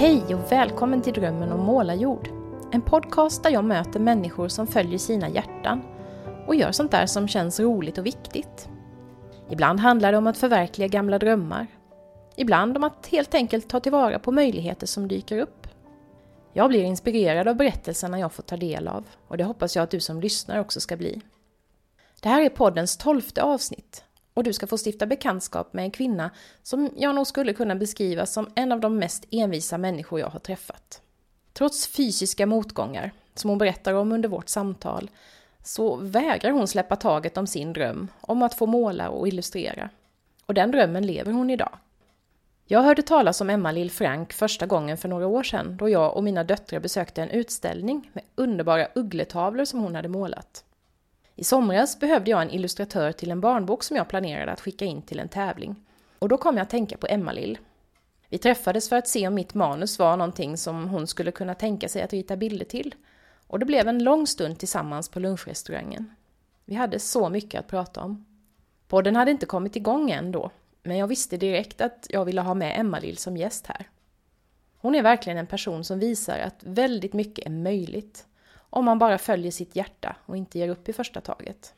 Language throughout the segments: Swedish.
Hej och välkommen till Drömmen om målarjord. En podcast där jag möter människor som följer sina hjärtan och gör sånt där som känns roligt och viktigt. Ibland handlar det om att förverkliga gamla drömmar. Ibland om att helt enkelt ta tillvara på möjligheter som dyker upp. Jag blir inspirerad av berättelserna jag får ta del av och det hoppas jag att du som lyssnar också ska bli. Det här är poddens tolfte avsnitt och du ska få stifta bekantskap med en kvinna som jag nog skulle kunna beskriva som en av de mest envisa människor jag har träffat. Trots fysiska motgångar, som hon berättar om under vårt samtal, så vägrar hon släppa taget om sin dröm om att få måla och illustrera. Och den drömmen lever hon idag. Jag hörde talas om Emma Lill Frank första gången för några år sedan då jag och mina döttrar besökte en utställning med underbara uggletavlor som hon hade målat. I somras behövde jag en illustratör till en barnbok som jag planerade att skicka in till en tävling. Och då kom jag att tänka på Emma-Lill. Vi träffades för att se om mitt manus var någonting som hon skulle kunna tänka sig att rita bilder till. Och det blev en lång stund tillsammans på lunchrestaurangen. Vi hade så mycket att prata om. Podden hade inte kommit igång än då, men jag visste direkt att jag ville ha med Emma-Lill som gäst här. Hon är verkligen en person som visar att väldigt mycket är möjligt om man bara följer sitt hjärta och inte ger upp i första taget.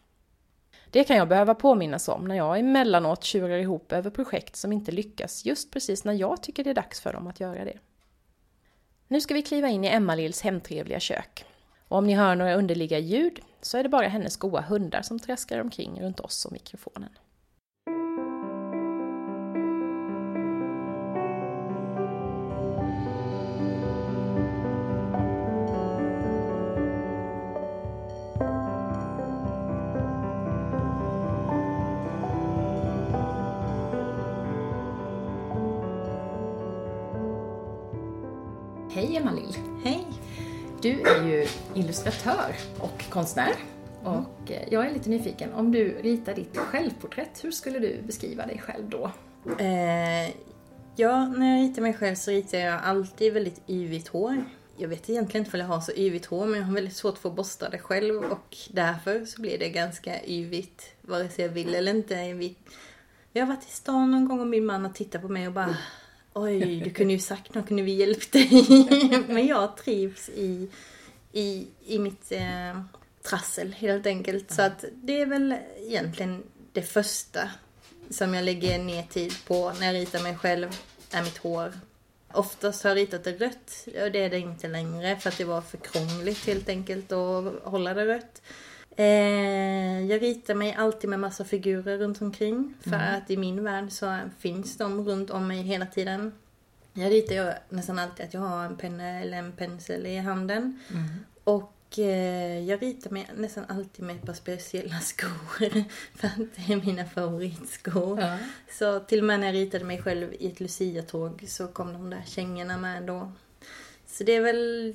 Det kan jag behöva påminnas om när jag emellanåt tjurar ihop över projekt som inte lyckas just precis när jag tycker det är dags för dem att göra det. Nu ska vi kliva in i Emma-Lills hemtrevliga kök. Och om ni hör några underliga ljud så är det bara hennes goa hundar som traskar omkring runt oss och mikrofonen. Är ju illustratör och konstnär. Och eh, jag är lite nyfiken, om du ritar ditt självporträtt, hur skulle du beskriva dig själv då? Eh, ja, när jag ritar mig själv så ritar jag alltid väldigt yvigt hår. Jag vet egentligen inte om jag har så yvigt hår, men jag har väldigt svårt för att borsta det själv och därför så blir det ganska yvigt, vare sig jag vill eller inte. Jag har varit i stan någon gång och min man har tittat på mig och bara Oj, du kunde ju sagt något, kunde vi hjälpt dig? Men jag trivs i, i, i mitt eh, trassel helt enkelt. Så att det är väl egentligen det första som jag lägger ner tid på när jag ritar mig själv, är mitt hår. Oftast har jag ritat det rött och det är det inte längre för att det var för krångligt helt enkelt att hålla det rött. Eh, jag ritar mig alltid med massa figurer runt omkring. För mm. att i min värld så finns de runt om mig hela tiden. Jag ritar ju nästan alltid att jag har en penna eller en pensel i handen. Mm. Och eh, jag ritar mig nästan alltid med ett par speciella skor. För att det är mina favoritskor. Ja. Så till och med när jag ritade mig själv i ett Lucia-tåg så kom de där kängorna med då. Så det är väl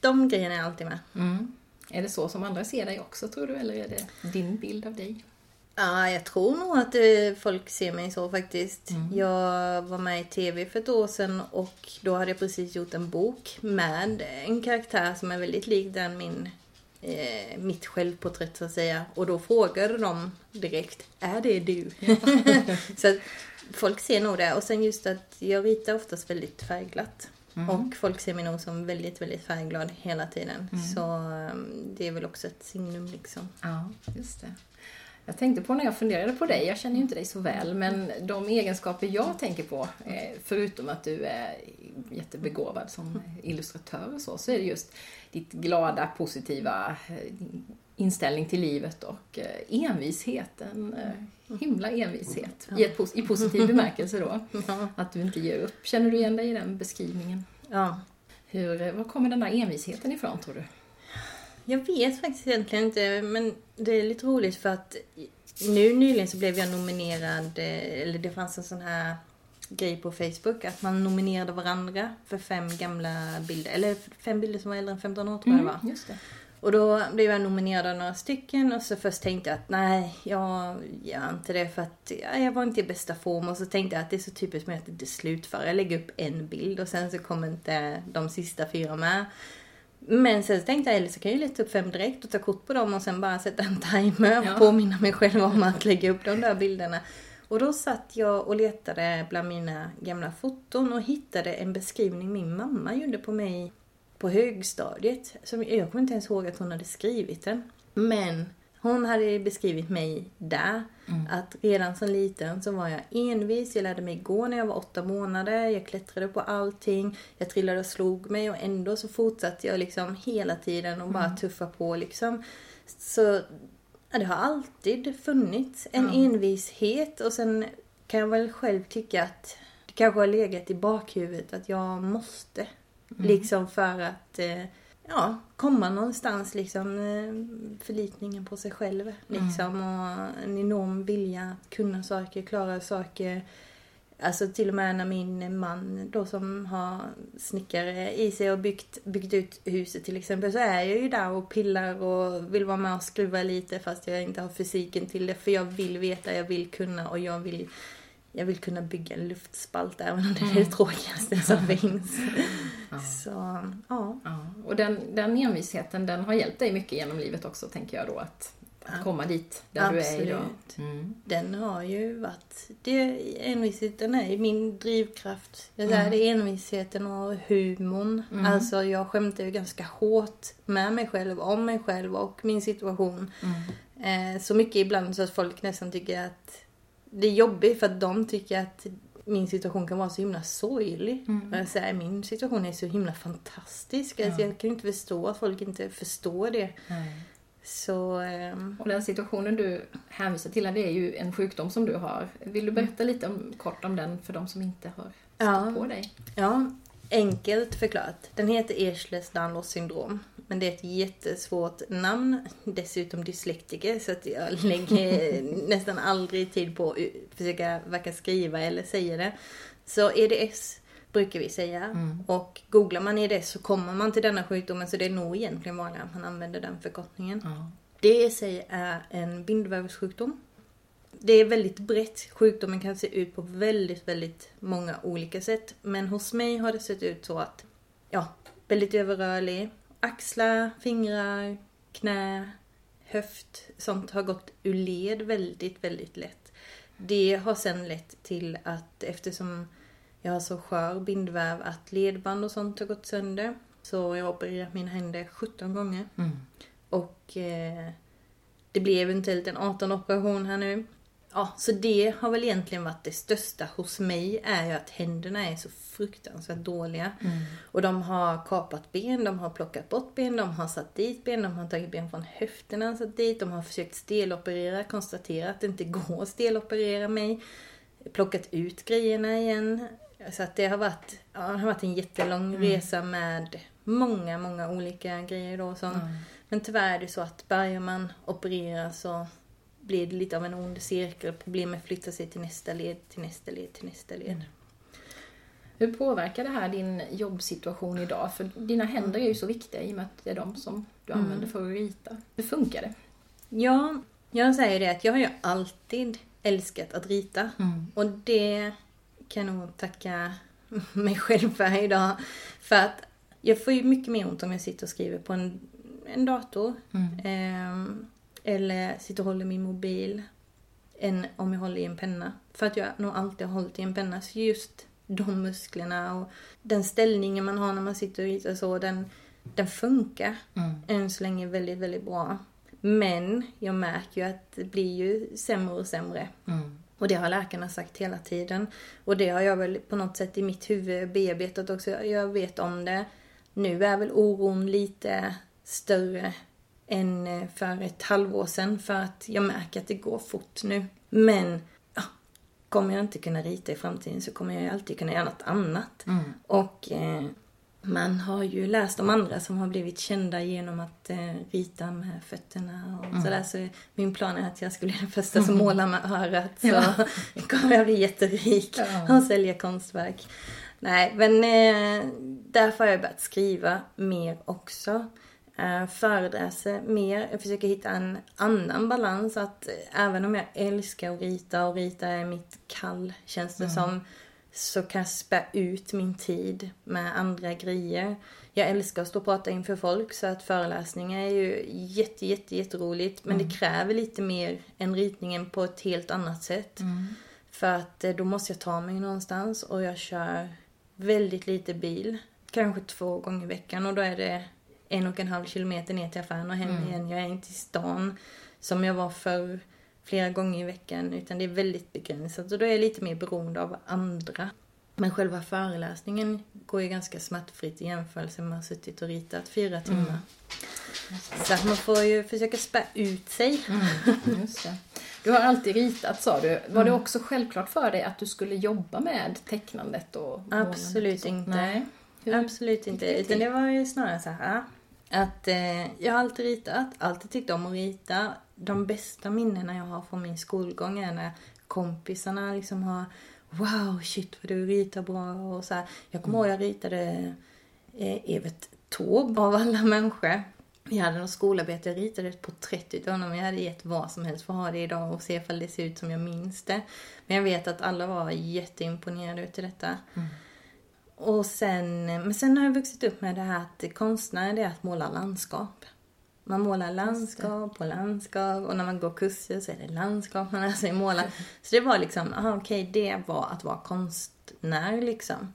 de grejerna jag alltid med. Mm. Är det så som andra ser dig också tror du, eller är det din bild av dig? Ja, jag tror nog att eh, folk ser mig så faktiskt. Mm. Jag var med i TV för ett år sedan och då hade jag precis gjort en bok med en karaktär som är väldigt lik den min eh, mitt självporträtt så att säga. Och då frågade de direkt, är det du? Ja. så att folk ser nog det. Och sen just att jag ritar oftast väldigt färgglatt. Mm. Och folk ser mig nog som väldigt, väldigt färgglad hela tiden. Mm. Så um, det är väl också ett signum liksom. Ja, just det. Jag tänkte på när jag funderade på dig, jag känner ju inte dig så väl, men de egenskaper jag tänker på, eh, förutom att du är jättebegåvad som illustratör och så, så är det just ditt glada, positiva eh, inställning till livet och eh, envisheten. Himla envishet, i, ett, i positiv bemärkelse då. Att du inte ger upp. Känner du igen dig i den beskrivningen? Ja. Hur, var kommer den där envisheten ifrån tror du? Jag vet faktiskt egentligen inte, men det är lite roligt för att nu nyligen så blev jag nominerad, eh, eller det fanns en sån här grej på Facebook att man nominerade varandra för fem gamla bilder, eller fem bilder som var äldre än 15 år tror jag det var. Just det. Och då blev jag nominerad av några stycken och så först tänkte jag att nej, jag gör inte det för att jag var inte i bästa form och så tänkte jag att det är så typiskt med att det inte slutför. Jag lägger upp en bild och sen så kommer inte de sista fyra med. Men sen tänkte jag, eller så kan jag leta upp fem direkt och ta kort på dem och sen bara sätta en timer och ja. påminna mig själv om att lägga upp de där bilderna. Och då satt jag och letade bland mina gamla foton och hittade en beskrivning min mamma gjorde på mig på högstadiet. Som jag kommer inte ens ihåg att hon hade skrivit den. Men hon hade beskrivit mig där. Mm. Att redan som liten så var jag envis. Jag lärde mig gå när jag var åtta månader. Jag klättrade på allting. Jag trillade och slog mig och ändå så fortsatte jag liksom hela tiden och bara mm. tuffa på liksom. Så ja, det har alltid funnits en mm. envishet och sen kan jag väl själv tycka att det kanske har legat i bakhuvudet att jag måste. Mm. Liksom för att eh, ja, komma någonstans liksom. Eh, förlitningen på sig själv liksom. Mm. Och en enorm vilja att kunna saker, klara saker. Alltså till och med när min man då som har snickare i sig och byggt, byggt ut huset till exempel så är jag ju där och pillar och vill vara med och skruva lite fast jag inte har fysiken till det. För jag vill veta, jag vill kunna och jag vill jag vill kunna bygga en luftspalt även om det är det mm. tråkigaste som finns. Ja. Så, ja. ja. Och den, den envisheten den har hjälpt dig mycket genom livet också tänker jag då att, att komma dit där Absolut. du är idag. Mm. Den har ju varit, det, envisheten är min drivkraft. Jag säger, mm. Det är envisheten och humorn. Mm. Alltså jag skämtar ju ganska hårt med mig själv, om mig själv och min situation. Mm. Eh, så mycket ibland så att folk nästan tycker att det är jobbigt för att de tycker att min situation kan vara så himla sorglig. Mm. Men så här, min situation är så himla fantastisk. Ja. Alltså, jag kan inte förstå att folk inte förstår det. Nej. Så, um... Och den situationen du hänvisar till, det är ju en sjukdom som du har. Vill du berätta lite om, kort om den för de som inte har stött ja. på dig? Ja, enkelt förklarat. Den heter Ehlers-Danlos syndrom. Men det är ett jättesvårt namn. Dessutom dyslektiker så att jag lägger nästan aldrig tid på att försöka varken skriva eller säga det. Så EDS brukar vi säga. Mm. Och googlar man EDS så kommer man till denna sjukdomen så det är nog egentligen vanligare att man använder den förkortningen. Mm. Det i sig är en bindvävssjukdom. Det är väldigt brett. Sjukdomen kan se ut på väldigt, väldigt många olika sätt. Men hos mig har det sett ut så att, ja, väldigt överrörlig axlar, fingrar, knä, höft, sånt har gått ur led väldigt, väldigt lätt. Det har sen lett till att eftersom jag har så skör bindväv att ledband och sånt har gått sönder. Så jag har opererat mina händer 17 gånger. Mm. Och eh, det blir eventuellt en 18 operation här nu. Ja, så det har väl egentligen varit det största hos mig är ju att händerna är så fruktansvärt dåliga. Mm. Och de har kapat ben, de har plockat bort ben, de har satt dit ben, de har tagit ben från höfterna och satt dit, de har försökt steloperera, konstaterat att det inte går att steloperera mig. Plockat ut grejerna igen. Så att det har varit, ja, det har varit en jättelång mm. resa med många, många olika grejer då. Som, mm. Men tyvärr är det så att börjar man operera så blir det lite av en ond cirkel. Problemet flyttar sig till nästa led, till nästa led, till nästa led. Mm. Hur påverkar det här din jobbsituation idag? För dina händer är ju så viktiga i och med att det är de som du mm. använder för att rita. Hur funkar det? Ja, jag säger det att jag har ju alltid älskat att rita. Mm. Och det kan jag nog tacka mig själv för idag. För att jag får ju mycket mer ont om jag sitter och skriver på en, en dator. Mm. Eh, eller sitter och håller min mobil. Än om jag håller i en penna. För att jag nog alltid har hållit i en penna. Så just de musklerna och den ställningen man har när man sitter och ritar så, den, den funkar mm. än så länge väldigt, väldigt bra. Men jag märker ju att det blir ju sämre och sämre. Mm. Och det har läkarna sagt hela tiden. Och det har jag väl på något sätt i mitt huvud bearbetat också. Jag vet om det. Nu är väl oron lite större än eh, för ett halvår sedan för att jag märker att det går fort nu. Men ja, kommer jag inte kunna rita i framtiden så kommer jag ju alltid kunna göra något annat. Mm. Och eh, man har ju läst om andra som har blivit kända genom att eh, rita med fötterna och mm. sådär. Så min plan är att jag ska bli den första som målar med örat. Så ja. kommer jag bli jätterik ja. och sälja konstverk. Nej, men eh, därför har jag börjat skriva mer också. Eh, föreläser mer. Jag försöker hitta en annan balans. Att även om jag älskar att rita och rita är mitt kall, känns det mm. som, så kan jag spä ut min tid med andra grejer. Jag älskar att stå och prata inför folk så att föreläsningar är ju jätte, jätte, jätteroligt. Men mm. det kräver lite mer än ritningen på ett helt annat sätt. Mm. För att eh, då måste jag ta mig någonstans och jag kör väldigt lite bil. Kanske två gånger i veckan och då är det en och en halv kilometer ner till affären och hem Mm. igen. Jag är inte i stan som jag var för flera gånger i veckan utan det är väldigt begränsat och då är jag lite mer beroende av andra. Men själva föreläsningen går ju ganska smärtfritt i jämförelse med att ha suttit och ritat fyra timmar. Mm. Så att man får ju försöka spä ut sig. Mm. Du har alltid ritat sa du. Var det också självklart för dig att du skulle jobba med tecknandet och Absolut och inte. Nej. Hur? Absolut inte. Utan det var ju snarare så här. Att eh, jag har alltid ritat, alltid tyckt om att rita. De bästa minnena jag har från min skolgång är när kompisarna liksom har Wow, shit vad du ritar bra och så här. Jag kommer ihåg jag ritade eh, Evert Taube av alla människor. Vi hade något skolarbete, jag ritade ett porträtt utav honom. Jag hade gett vad som helst för att ha det idag och se ifall det ser ut som jag minns det. Men jag vet att alla var jätteimponerade utav detta. Mm. Och sen, men sen har jag vuxit upp med det här att konstnär det är att måla landskap. Man målar landskap och landskap och när man går kurser så är det landskap man lär sig måla. Så det var liksom, aha, okej det var att vara konstnär liksom.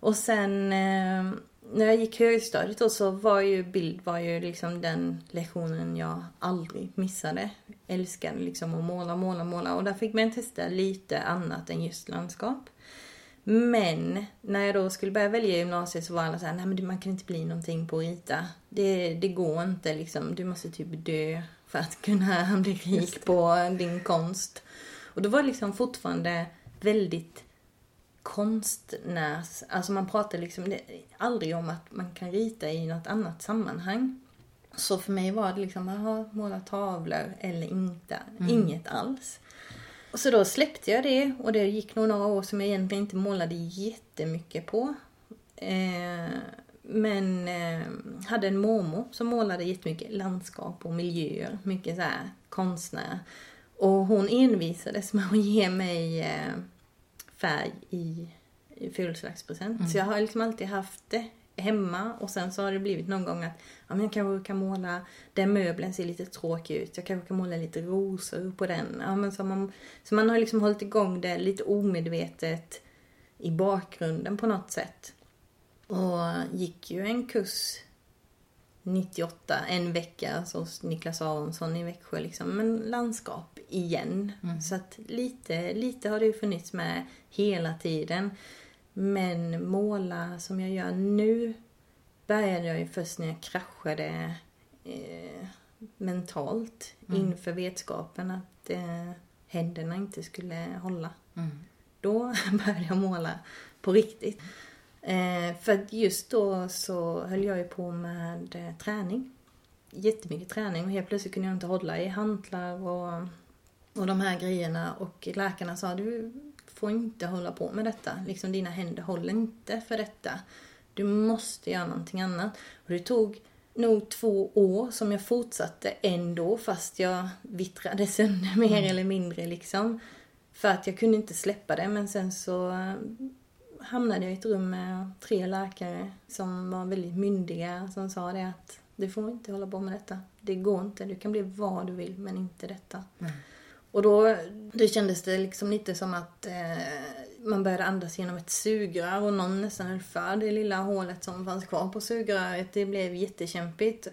Och sen eh, när jag gick högstadiet då så var ju bild var ju liksom den lektionen jag aldrig missade. Älskade liksom att måla, måla, måla och där fick man testa lite annat än just landskap. Men när jag då skulle börja välja gymnasiet så var alla så här, nej men man kan inte bli någonting på rita. Det, det går inte liksom, du måste typ dö för att kunna bli rik på din konst. Och då var det liksom fortfarande väldigt konstnärs... Alltså man pratar liksom aldrig om att man kan rita i något annat sammanhang. Så för mig var det liksom, aha, måla tavlor eller inte. Inget alls. Och så då släppte jag det och det gick nog några år som jag egentligen inte målade jättemycket på. Eh, men eh, hade en mormor som målade jättemycket landskap och miljöer, mycket så här konstnär. Och hon envisades med att ge mig eh, färg i, i födelsedagspresent. Så jag har liksom alltid haft det hemma och sen så har det blivit någon gång att ja, men jag kanske kan måla, den möbeln ser lite tråkig ut, jag kanske kan måla lite rosor på den. Ja, men så, man, så man har liksom hållit igång det lite omedvetet i bakgrunden på något sätt. Och gick ju en kurs 98, en vecka alltså, hos Niklas Aronsson i Växjö. Liksom. Men landskap igen. Så att lite, lite har det ju funnits med hela tiden. Men måla som jag gör nu började jag ju först när jag kraschade eh, mentalt inför vetskapen att eh, händerna inte skulle hålla. Då började jag måla på riktigt. Eh, för att just då så höll jag ju på med eh, träning. Jättemycket träning och helt plötsligt kunde jag inte hålla i hantlar och, och de här grejerna. Och läkarna sa du får inte hålla på med detta. Liksom dina händer håller inte för detta. Du måste göra någonting annat. Och det tog nog två år som jag fortsatte ändå fast jag vittrade sönder mer eller mindre liksom. För att jag kunde inte släppa det men sen så eh, hamnade jag i ett rum med tre läkare som var väldigt myndiga som sa det att du får inte hålla på med detta. Det går inte. Du kan bli vad du vill men inte detta. Och då det kändes det liksom lite som att eh, man började andas genom ett sugrör och någon nästan höll för det lilla hålet som fanns kvar på sugröret. Det blev jättekämpigt.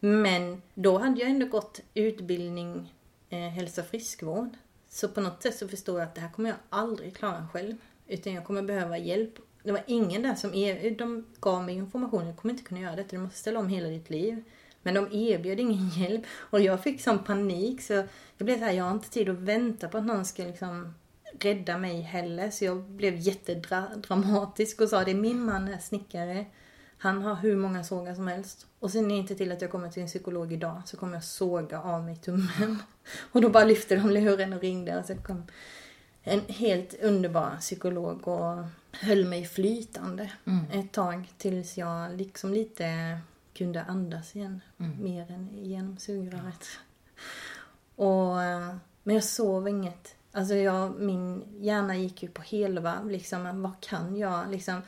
Men då hade jag ändå gått utbildning eh, hälsa och friskvård. Så på något sätt så förstod jag att det här kommer jag aldrig klara själv. Utan jag kommer behöva hjälp. Det var ingen där som er, de gav mig information. Jag kommer inte kunna göra detta. Du måste ställa om hela ditt liv. Men de erbjöd ingen hjälp. Och jag fick sån panik så jag blev så här, jag har inte tid att vänta på att någon ska liksom rädda mig heller. Så jag blev jättedramatisk och sa det, min man är snickare. Han har hur många sågar som helst. Och sen är inte till att jag kommer till en psykolog idag så kommer jag såga av mig tummen. Och då bara lyfte de luren och ringde och så kom en helt underbar psykolog och höll mig flytande ett tag tills jag liksom lite kunde andas igen. Mer än genom sugröret. Och, eh, men jag sov inget. Alltså jag, min hjärna gick ju på helvarv liksom. Vad kan jag liksom?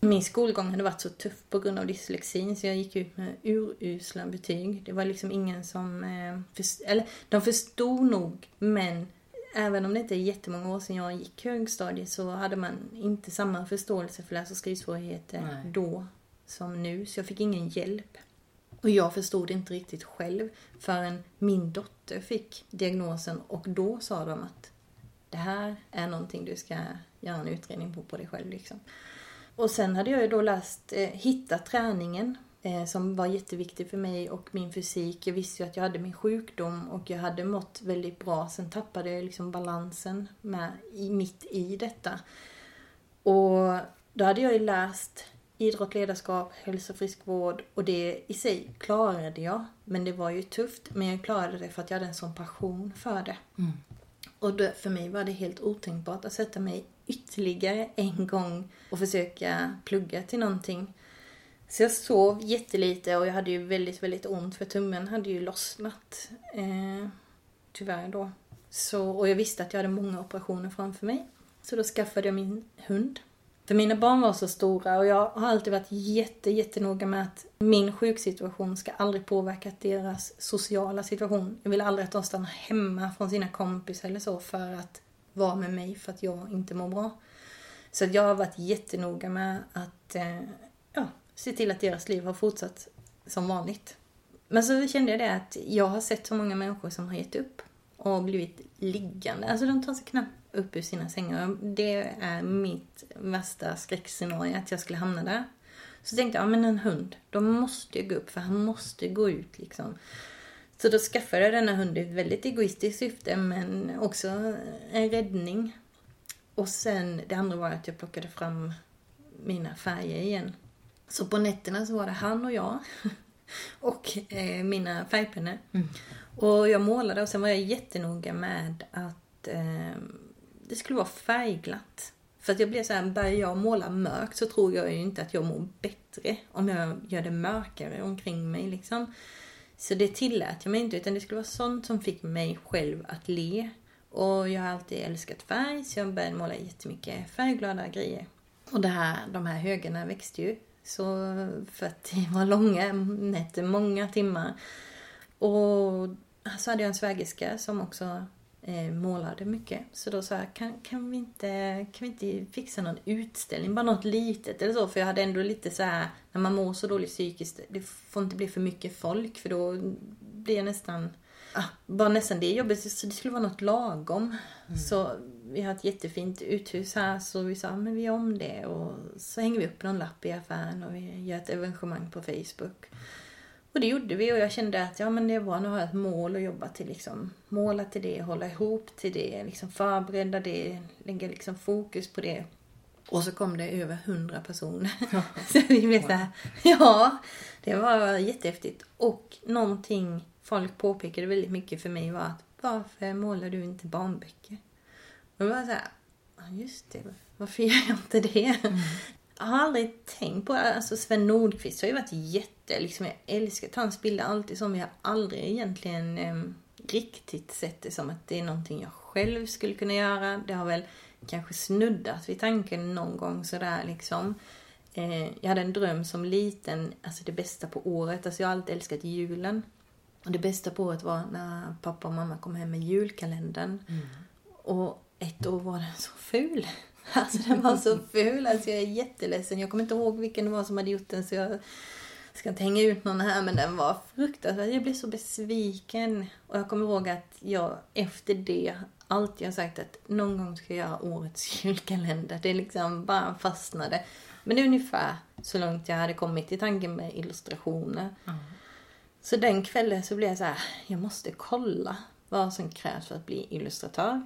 Min skolgång hade varit så tuff på grund av dyslexin så jag gick ut med urusla betyg. Det var liksom ingen som... Eh, eller de förstod nog men även om det inte är jättemånga år sedan jag gick högstadiet så hade man inte samma förståelse för läs och skrivsvårigheter Nej. då som nu. Så jag fick ingen hjälp. Och jag förstod inte riktigt själv förrän min dotter fick diagnosen och då sa de att det här är någonting du ska göra en utredning på på dig själv. Liksom. Och sen hade jag ju då läst eh, Hitta träningen eh, som var jätteviktig för mig och min fysik. Jag visste ju att jag hade min sjukdom och jag hade mått väldigt bra. Sen tappade jag liksom balansen med, i, mitt i detta. Och då hade jag ju läst idrott, ledarskap, hälso och friskvård och det i sig klarade jag. Men det var ju tufft. Men jag klarade det för att jag hade en sån passion för det. Mm. Och då, för mig var det helt otänkbart att sätta mig ytterligare en gång och försöka plugga till någonting. Så jag sov jättelite och jag hade ju väldigt, väldigt ont för tummen hade ju lossnat. Eh, tyvärr då. Så, och jag visste att jag hade många operationer framför mig. Så då skaffade jag min hund. För mina barn var så stora och jag har alltid varit jätte, jättenoga med att min sjuksituation ska aldrig påverka deras sociala situation. Jag vill aldrig att de stannar hemma från sina kompisar eller så för att vara med mig för att jag inte mår bra. Så att jag har varit jättenoga med att eh, ja, se till att deras liv har fortsatt som vanligt. Men så kände jag det att jag har sett så många människor som har gett upp och blivit liggande. Alltså de tar sig knappt upp ur sina sängar. Det är mitt värsta skräckscenario, att jag skulle hamna där. Så tänkte jag, ja men en hund, då måste jag gå upp för han måste gå ut liksom. Så då skaffade jag denna hund i ett väldigt egoistiskt syfte men också en räddning. Och sen det andra var att jag plockade fram mina färger igen. Så på nätterna så var det han och jag och eh, mina färgpennor. Mm. Och jag målade och sen var jag jättenoga med att eh, det skulle vara färgglatt. För att jag blev så här, börjar jag måla mörkt så tror jag ju inte att jag mår bättre om jag gör det mörkare omkring mig liksom. Så det tillät jag mig inte utan det skulle vara sånt som fick mig själv att le. Och jag har alltid älskat färg så jag började måla jättemycket färgglada grejer. Och det här, de här högarna växte ju. Så för att det var långa nätter, många timmar. Och så hade jag en svägerska som också eh, målade mycket. Så då sa jag, kan, kan, vi inte, kan vi inte fixa någon utställning? Bara något litet eller så. För jag hade ändå lite så här, när man mår så dåligt psykiskt, det får inte bli för mycket folk för då blir jag nästan, ah, bara nästan det jobbet. Så det skulle vara något lagom. Så vi har ett jättefint uthus här så vi sa, men vi gör om det. Och så hänger vi upp någon lapp i affären och vi gör ett evenemang på Facebook. Och det gjorde vi och jag kände att ja men det var, nu har jag ett mål att jobba till liksom. Måla till det, hålla ihop till det, liksom förbereda det, lägga liksom fokus på det. Och så kom det över hundra personer. så vi blev så här, ja, det var jättehäftigt. Och någonting folk påpekade väldigt mycket för mig var att varför målar du inte barnböcker? Och det var så här, ja just det, varför gör jag inte det? Jag har aldrig tänkt på. Alltså Sven Nordqvist har ju varit jätte, liksom jag älskar hans bilder alltid som jag har aldrig egentligen eh, riktigt sett det som att det är någonting jag själv skulle kunna göra. Det har väl kanske snuddat vid tanken någon gång sådär liksom. Eh, jag hade en dröm som liten, alltså det bästa på året. Alltså jag har alltid älskat julen. Och det bästa på året var när pappa och mamma kom hem med julkalendern. Och ett år var den så ful. Alltså den var så ful. Alltså jag är jätteledsen. Jag kommer inte ihåg vilken det var som hade gjort den så jag ska inte hänga ut någon här men den var fruktansvärd. Jag blev så besviken. Och jag kommer ihåg att jag efter det alltid har sagt att någon gång ska jag göra årets julkalender. Det liksom bara fastnade. Men det är ungefär så långt jag hade kommit i tanken med illustrationer. Så den kvällen så blev jag så här, jag måste kolla vad som krävs för att bli illustratör.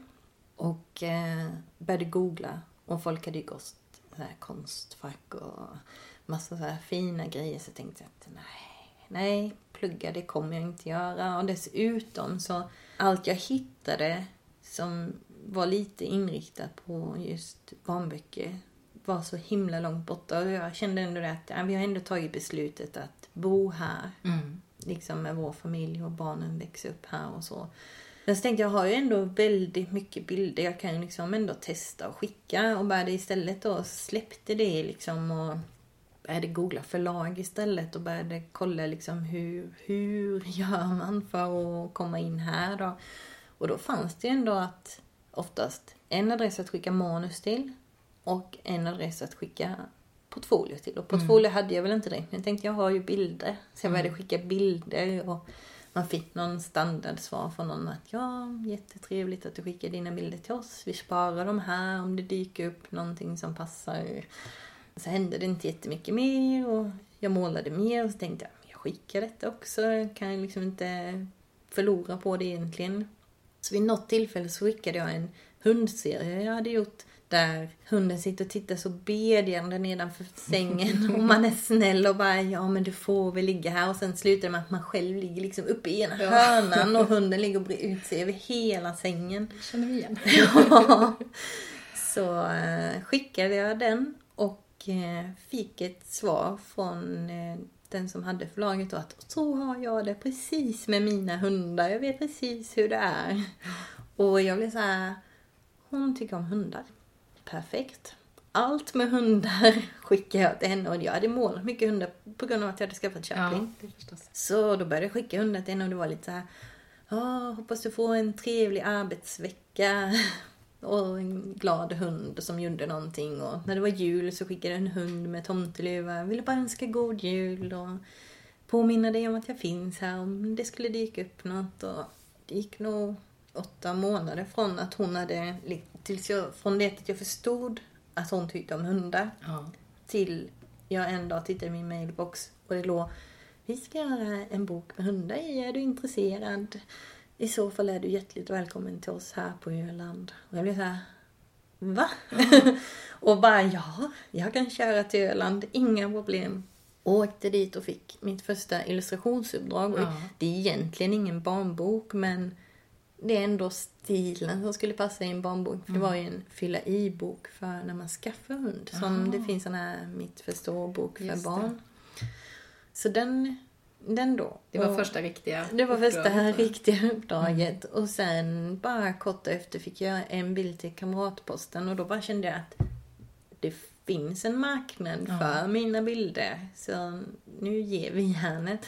Och eh, började googla och folk hade ju gått så här konstfack och massa så här fina grejer. Så jag tänkte att nej, nej, plugga det kommer jag inte göra. Och dessutom så allt jag hittade som var lite inriktat på just barnböcker var så himla långt borta. Och jag kände ändå det att ja, vi har ändå tagit beslutet att bo här. Mm. Liksom med vår familj och barnen växer upp här och så. Men så tänkte jag, jag har ju ändå väldigt mycket bilder. Jag kan ju liksom ändå testa och skicka. Och började istället då, släppte det liksom och började googla förlag istället och började kolla liksom hur, hur gör man för att komma in här då. Och då fanns det ju ändå att oftast en adress att skicka manus till och en adress att skicka portfolio till. Och portfolio hade jag väl inte direkt, men jag tänkte jag har ju bilder. Så jag började skicka bilder och man fick någon standardsvar från någon att ja, jättetrevligt att du skickar dina bilder till oss. Vi sparar dem här om det dyker upp någonting som passar. Så hände det inte jättemycket mer och jag målade mer och så tänkte jag jag skickar detta också. Jag kan liksom inte förlora på det egentligen. Så vid något tillfälle så skickade jag en hundserie jag hade gjort där hunden sitter och tittar så bedjande nedanför sängen och man är snäll och bara ja men du får väl ligga här och sen slutar det med att man själv ligger liksom uppe i ena hörnan och hunden ligger och brer ut sig över hela sängen. Känner vi igen. Ja. Så eh, skickade jag den och eh, fick ett svar från eh, den som hade förlaget då att så har jag det precis med mina hundar. Jag vet precis hur det är. Och jag blev så här, hon tycker om hundar. Perfekt. Allt med hundar skickar jag till henne och jag hade målat mycket hundar på grund av att jag hade skaffat Chaplin. förstås. Så då började jag skicka hundar till henne och det var lite så här. "Ja, hoppas du får en trevlig arbetsvecka. Och en glad hund som gjorde någonting. Och när det var jul så skickade jag en hund med tomteluva. Ville bara önska god jul och påminna dig om att jag finns här om det skulle dyka upp något. Och det gick nog åtta månader från att hon hade, tills jag, från det att jag förstod att hon tyckte om hundar Ja. till jag en dag tittade i min mailbox och det låg Vi ska göra en bok med hundar i. Är du intresserad? I så fall är du hjärtligt välkommen till oss här på Öland. Och jag blev så här Va? och bara ja, jag kan köra till Öland. Inga problem. Åkte dit och fick mitt första illustrationsuppdrag. Och Ja. Det är egentligen ingen barnbok men det är ändå stilen som skulle passa i en barnbok. För det var ju en fylla i-bok för när man skaffar hund. Som Aha. det finns en här Mitt förstå-bok för Just det. barn. Så den, den då. Det var Och första riktiga det var första uppdraget, riktiga uppdraget. Och sen bara kort efter fick jag en bild till Kamratposten och då bara kände jag att det finns en marknad Ja. för mina bilder. Så nu ger vi järnet.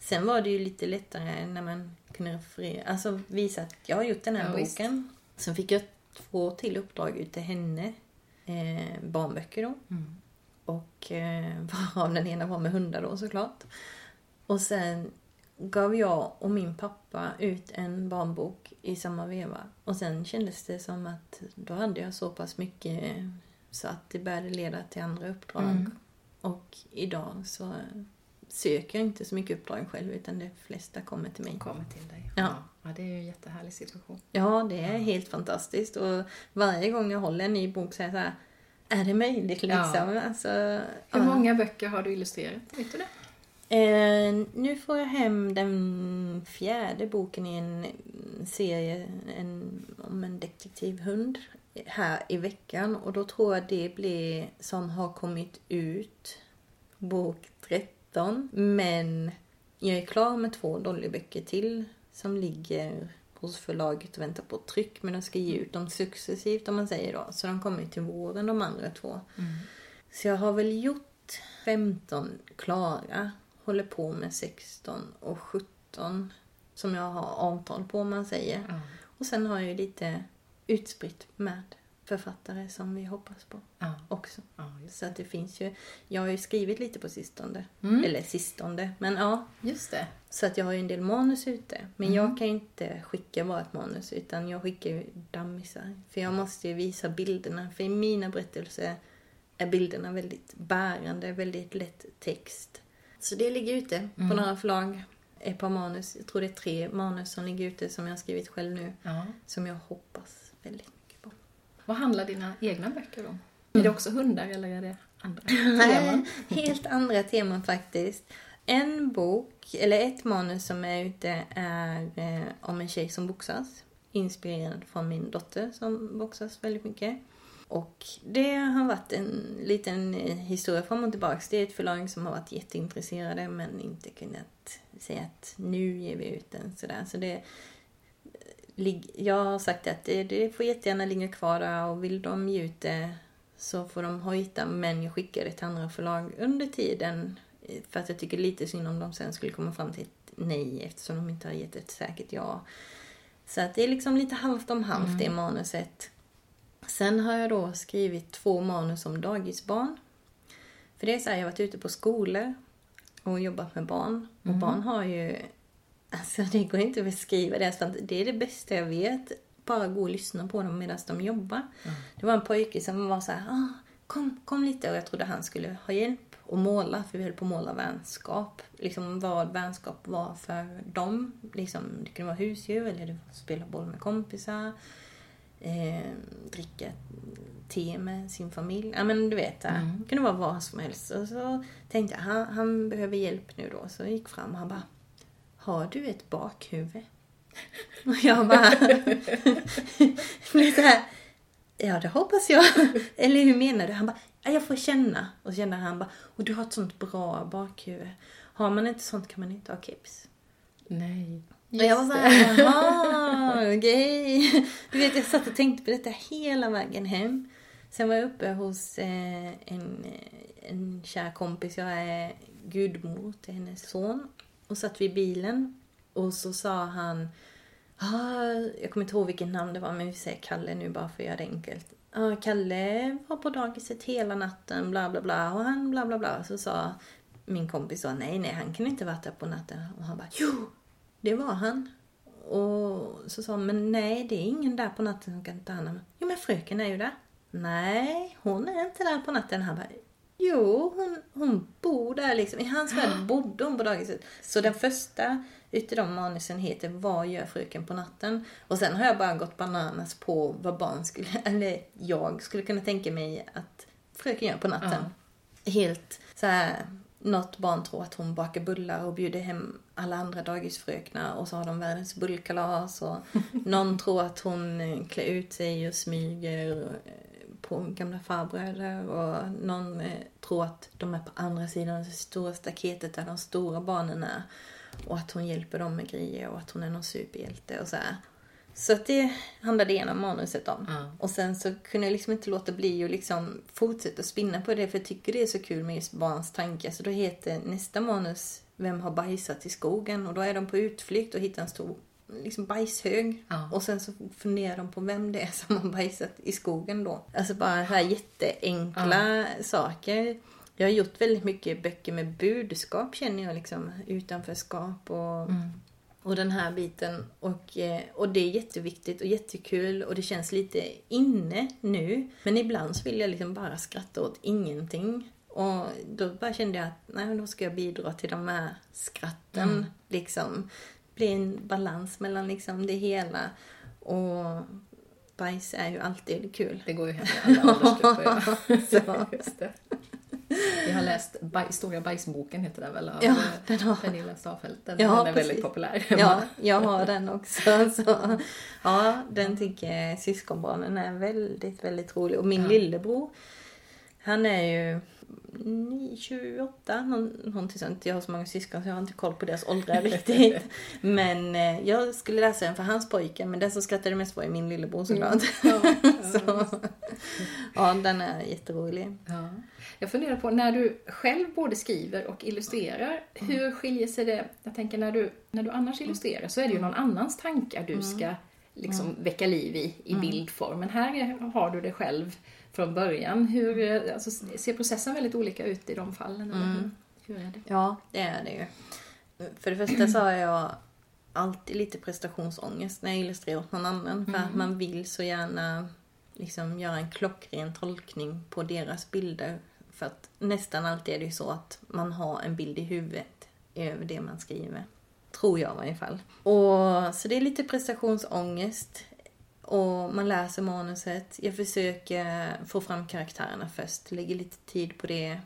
Sen var det ju lite lättare när man kunde referera, alltså visa att jag har gjort den här Ja, visst. boken. Sen fick jag två till uppdrag ut till henne. Eh, barnböcker då. Mm. Och eh, varav den ena var med hundar då såklart. Och sen gav jag och min pappa ut en barnbok i samma veva. Och sen kändes det som att då hade jag så pass mycket så att det började leda till andra uppdrag. Mm. Och idag så söker inte så mycket uppdrag själv utan de flesta kommer till mig. Kommer till dig. Ja. ja. det är ju en jättehärlig situation. Ja, det är helt fantastiskt. Och varje gång jag håller en ny bok så är jag så här, är det möjligt liksom? Ja. Alltså, Hur ja. många böcker har du illustrerat? Vet du det? Eh, nu får jag hem den fjärde boken i en serie en, om en detektivhund här i veckan. Och då tror jag det blir som har kommit ut, bok 13. Men jag är klar med två Dollyböcker till som ligger hos förlaget och väntar på tryck. Men de ska ge ut dem successivt om man säger då. Så de kommer till våren de andra två. Så jag har väl gjort 15 klara. Håller på med 16 och 17 som jag har avtal på om man säger. Ja. Och sen har jag ju lite utspritt med författare som vi hoppas på Ja. också. ja Så att det finns ju, jag har ju skrivit lite på sistone. Mm. Eller sistone, men ja. just det. Så att jag har ju en del manus ute. Men Mm. jag kan ju inte skicka bara ett manus utan jag skickar ju dammisar. För jag måste ju visa bilderna. För i mina berättelser är bilderna väldigt bärande, väldigt lätt text. Så det ligger ute på Mm. några förlag. Ett par manus, jag tror det är tre manus som ligger ute som jag har skrivit själv nu. Ja. Som jag hoppas väldigt. Vad handlar dina egna böcker om? Är det också hundar eller är det andra Nej, teman? helt andra teman faktiskt. En bok, eller ett manus som är ute är eh, om en tjej som boxas. Inspirerad från min dotter som boxas väldigt mycket. Och det har varit en liten eh, historia fram och tillbaka. Det är ett förlag som har varit jätteintresserade men inte kunnat säga att nu ger vi ut den sådär. Så det, jag har sagt att det, det får jättegärna ligga kvar och vill de ge ut det så får de hojta men jag skickar det till andra förlag under tiden för att jag tycker lite synd om de sen skulle komma fram till ett nej eftersom de inte har gett ett säkert ja. Så att det är liksom lite halvt om halvt det manuset. Sen har jag då skrivit två manus om dagisbarn. För det är så här, jag har varit ute på skolor och jobbat med barn. Och barn har ju... Alltså det går inte att beskriva det. för Det är det bästa jag vet. Bara gå och lyssna på dem medan de jobbar. Det var en pojke som var så här, ah, kom, kom lite. Och jag trodde han skulle ha hjälp att måla, för vi höll på att måla vänskap. Liksom vad vänskap var för dem. Liksom, det kunde vara husdjur eller spela boll med kompisar. Eh, dricka te med sin familj. Ja men du vet, mm. det kunde vara vad som helst. Och så tänkte jag, han, han behöver hjälp nu då. Så jag gick fram och han bara, har du ett bakhuvud? Och jag bara, så här, ja det hoppas jag. Eller hur menar du? Han bara, jag får känna. Och så kände han bara, och du har ett sånt bra bakhuvud. Har man inte sånt kan man inte ha keps. Nej. Just och jag var såhär, jaha, okej. Okay. Du vet, jag satt och tänkte på detta hela vägen hem. Sen var jag uppe hos eh, en, en kär kompis, jag är gudmor till hennes son. Och satt vi i bilen. Och så sa han, ah, jag kommer inte ihåg vilket namn det var, men vi säger Kalle nu bara för att göra det enkelt. Ah, Kalle var på dagiset hela natten, bla bla bla. Och han bla bla bla. Så sa min kompis då, nej nej, han kan inte varit där på natten. Och han bara, jo, det var han. Och så sa han, men nej, det är ingen där på natten som kan ta hand om Jo, men fröken är ju där. Nej, hon är inte där på natten. Han bara, jo, hon, hon bor där liksom. I hans värld bodde hon på dagiset. Så den första utav de manusen heter Vad gör fröken på natten? Och sen har jag bara gått bananas på vad barn skulle, eller jag skulle kunna tänka mig att fröken gör på natten. Ja. Helt så här något barn tror att hon bakar bullar och bjuder hem alla andra dagisfröknar och så har de världens bullkalas och någon tror att hon eh, klär ut sig och smyger eh, på gamla farbröder och någon eh, tror att de är på andra sidan det stora staketet där de stora barnen är och att hon hjälper dem med grejer och att hon är någon superhjälte och så här. Så att det handlade ena manuset om. Mm. Och sen så kunde jag liksom inte låta bli att liksom fortsätta spinna på det för jag tycker det är så kul med just barns tankar. Så då heter nästa manus Vem har bajsat i skogen? Och då är de på utflykt och hittar en stor liksom bajshög. Mm. Och sen så funderar de på vem det är som har bajsat i skogen då. Alltså bara så här jätteenkla mm. saker. Jag har gjort väldigt mycket böcker med budskap känner jag liksom. Utanförskap och mm och den här biten. Och, eh, och det är jätteviktigt och jättekul och det känns lite inne nu. Men ibland så vill jag liksom bara skratta åt ingenting. Och då bara kände jag att nej, då ska jag bidra till de här skratten. Mm. Liksom. Bli en balans mellan liksom det hela. Och bajs är ju alltid kul. Det går ju hem i alla åldersgrupper. Vi har läst baj, Stora bajsboken, heter den väl? Av ja, den har... Pernilla Stafelt. Den, ja, den är precis. väldigt populär. Ja, jag har den också. Så, ja, den tycker syskonbarnen är väldigt, väldigt rolig. Och min ja. lillebror, han är ju 28, någonting sånt. Jag har så många syskon så jag har inte koll på deras åldrar riktigt. men eh, jag skulle läsa den för hans pojke, men den som skrattade mest var min lillebror såklart. Mm. Ja, ja, så, ja, den är jätterolig. Ja. Jag funderar på, när du själv både skriver och illustrerar, mm. hur skiljer sig det? Jag tänker när du, när du annars illustrerar så är det ju någon annans tankar du mm. ska liksom mm. väcka liv i, i mm. bildform. Men här har du det själv från början. Hur, alltså, ser processen väldigt olika ut i de fallen? Eller hur, hur är det? Ja, det är det ju. För det första så har jag alltid lite prestationsångest när jag illustrerar åt någon annan. För att man vill så gärna liksom göra en klockren tolkning på deras bilder för att nästan alltid är det ju så att man har en bild i huvudet över det man skriver. Tror jag i varje fall. Och, så det är lite prestationsångest. Och man läser manuset. Jag försöker få fram karaktärerna först. Lägger lite tid på det.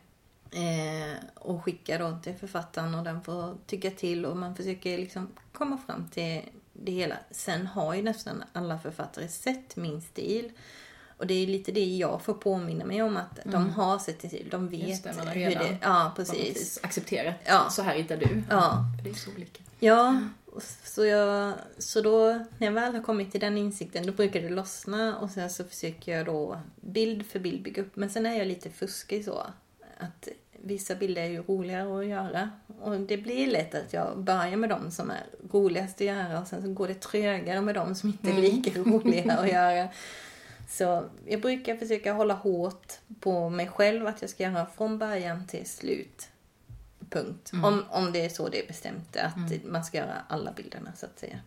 Eh, och skickar då till författaren och den får tycka till. Och man försöker liksom komma fram till det hela. Sen har ju nästan alla författare sett min stil. Och det är lite det jag får påminna mig om att mm. de har sett till, de vet det, hur det... Ja, precis. Accepterat. Ja. Så här hittar du. Ja. För det är så olika. Ja, så, jag, så då när jag väl har kommit till den insikten då brukar det lossna och sen så försöker jag då bild för bild bygga upp. Men sen är jag lite fuskig så. Att vissa bilder är ju roligare att göra. Och det blir lätt att jag börjar med de som är roligast att göra och sen så går det trögare med de som inte är lika roliga att göra. Så jag brukar försöka hålla hårt på mig själv att jag ska göra från början till slut. Punkt. Om, om det är så det är bestämt att man ska göra alla bilderna så att säga.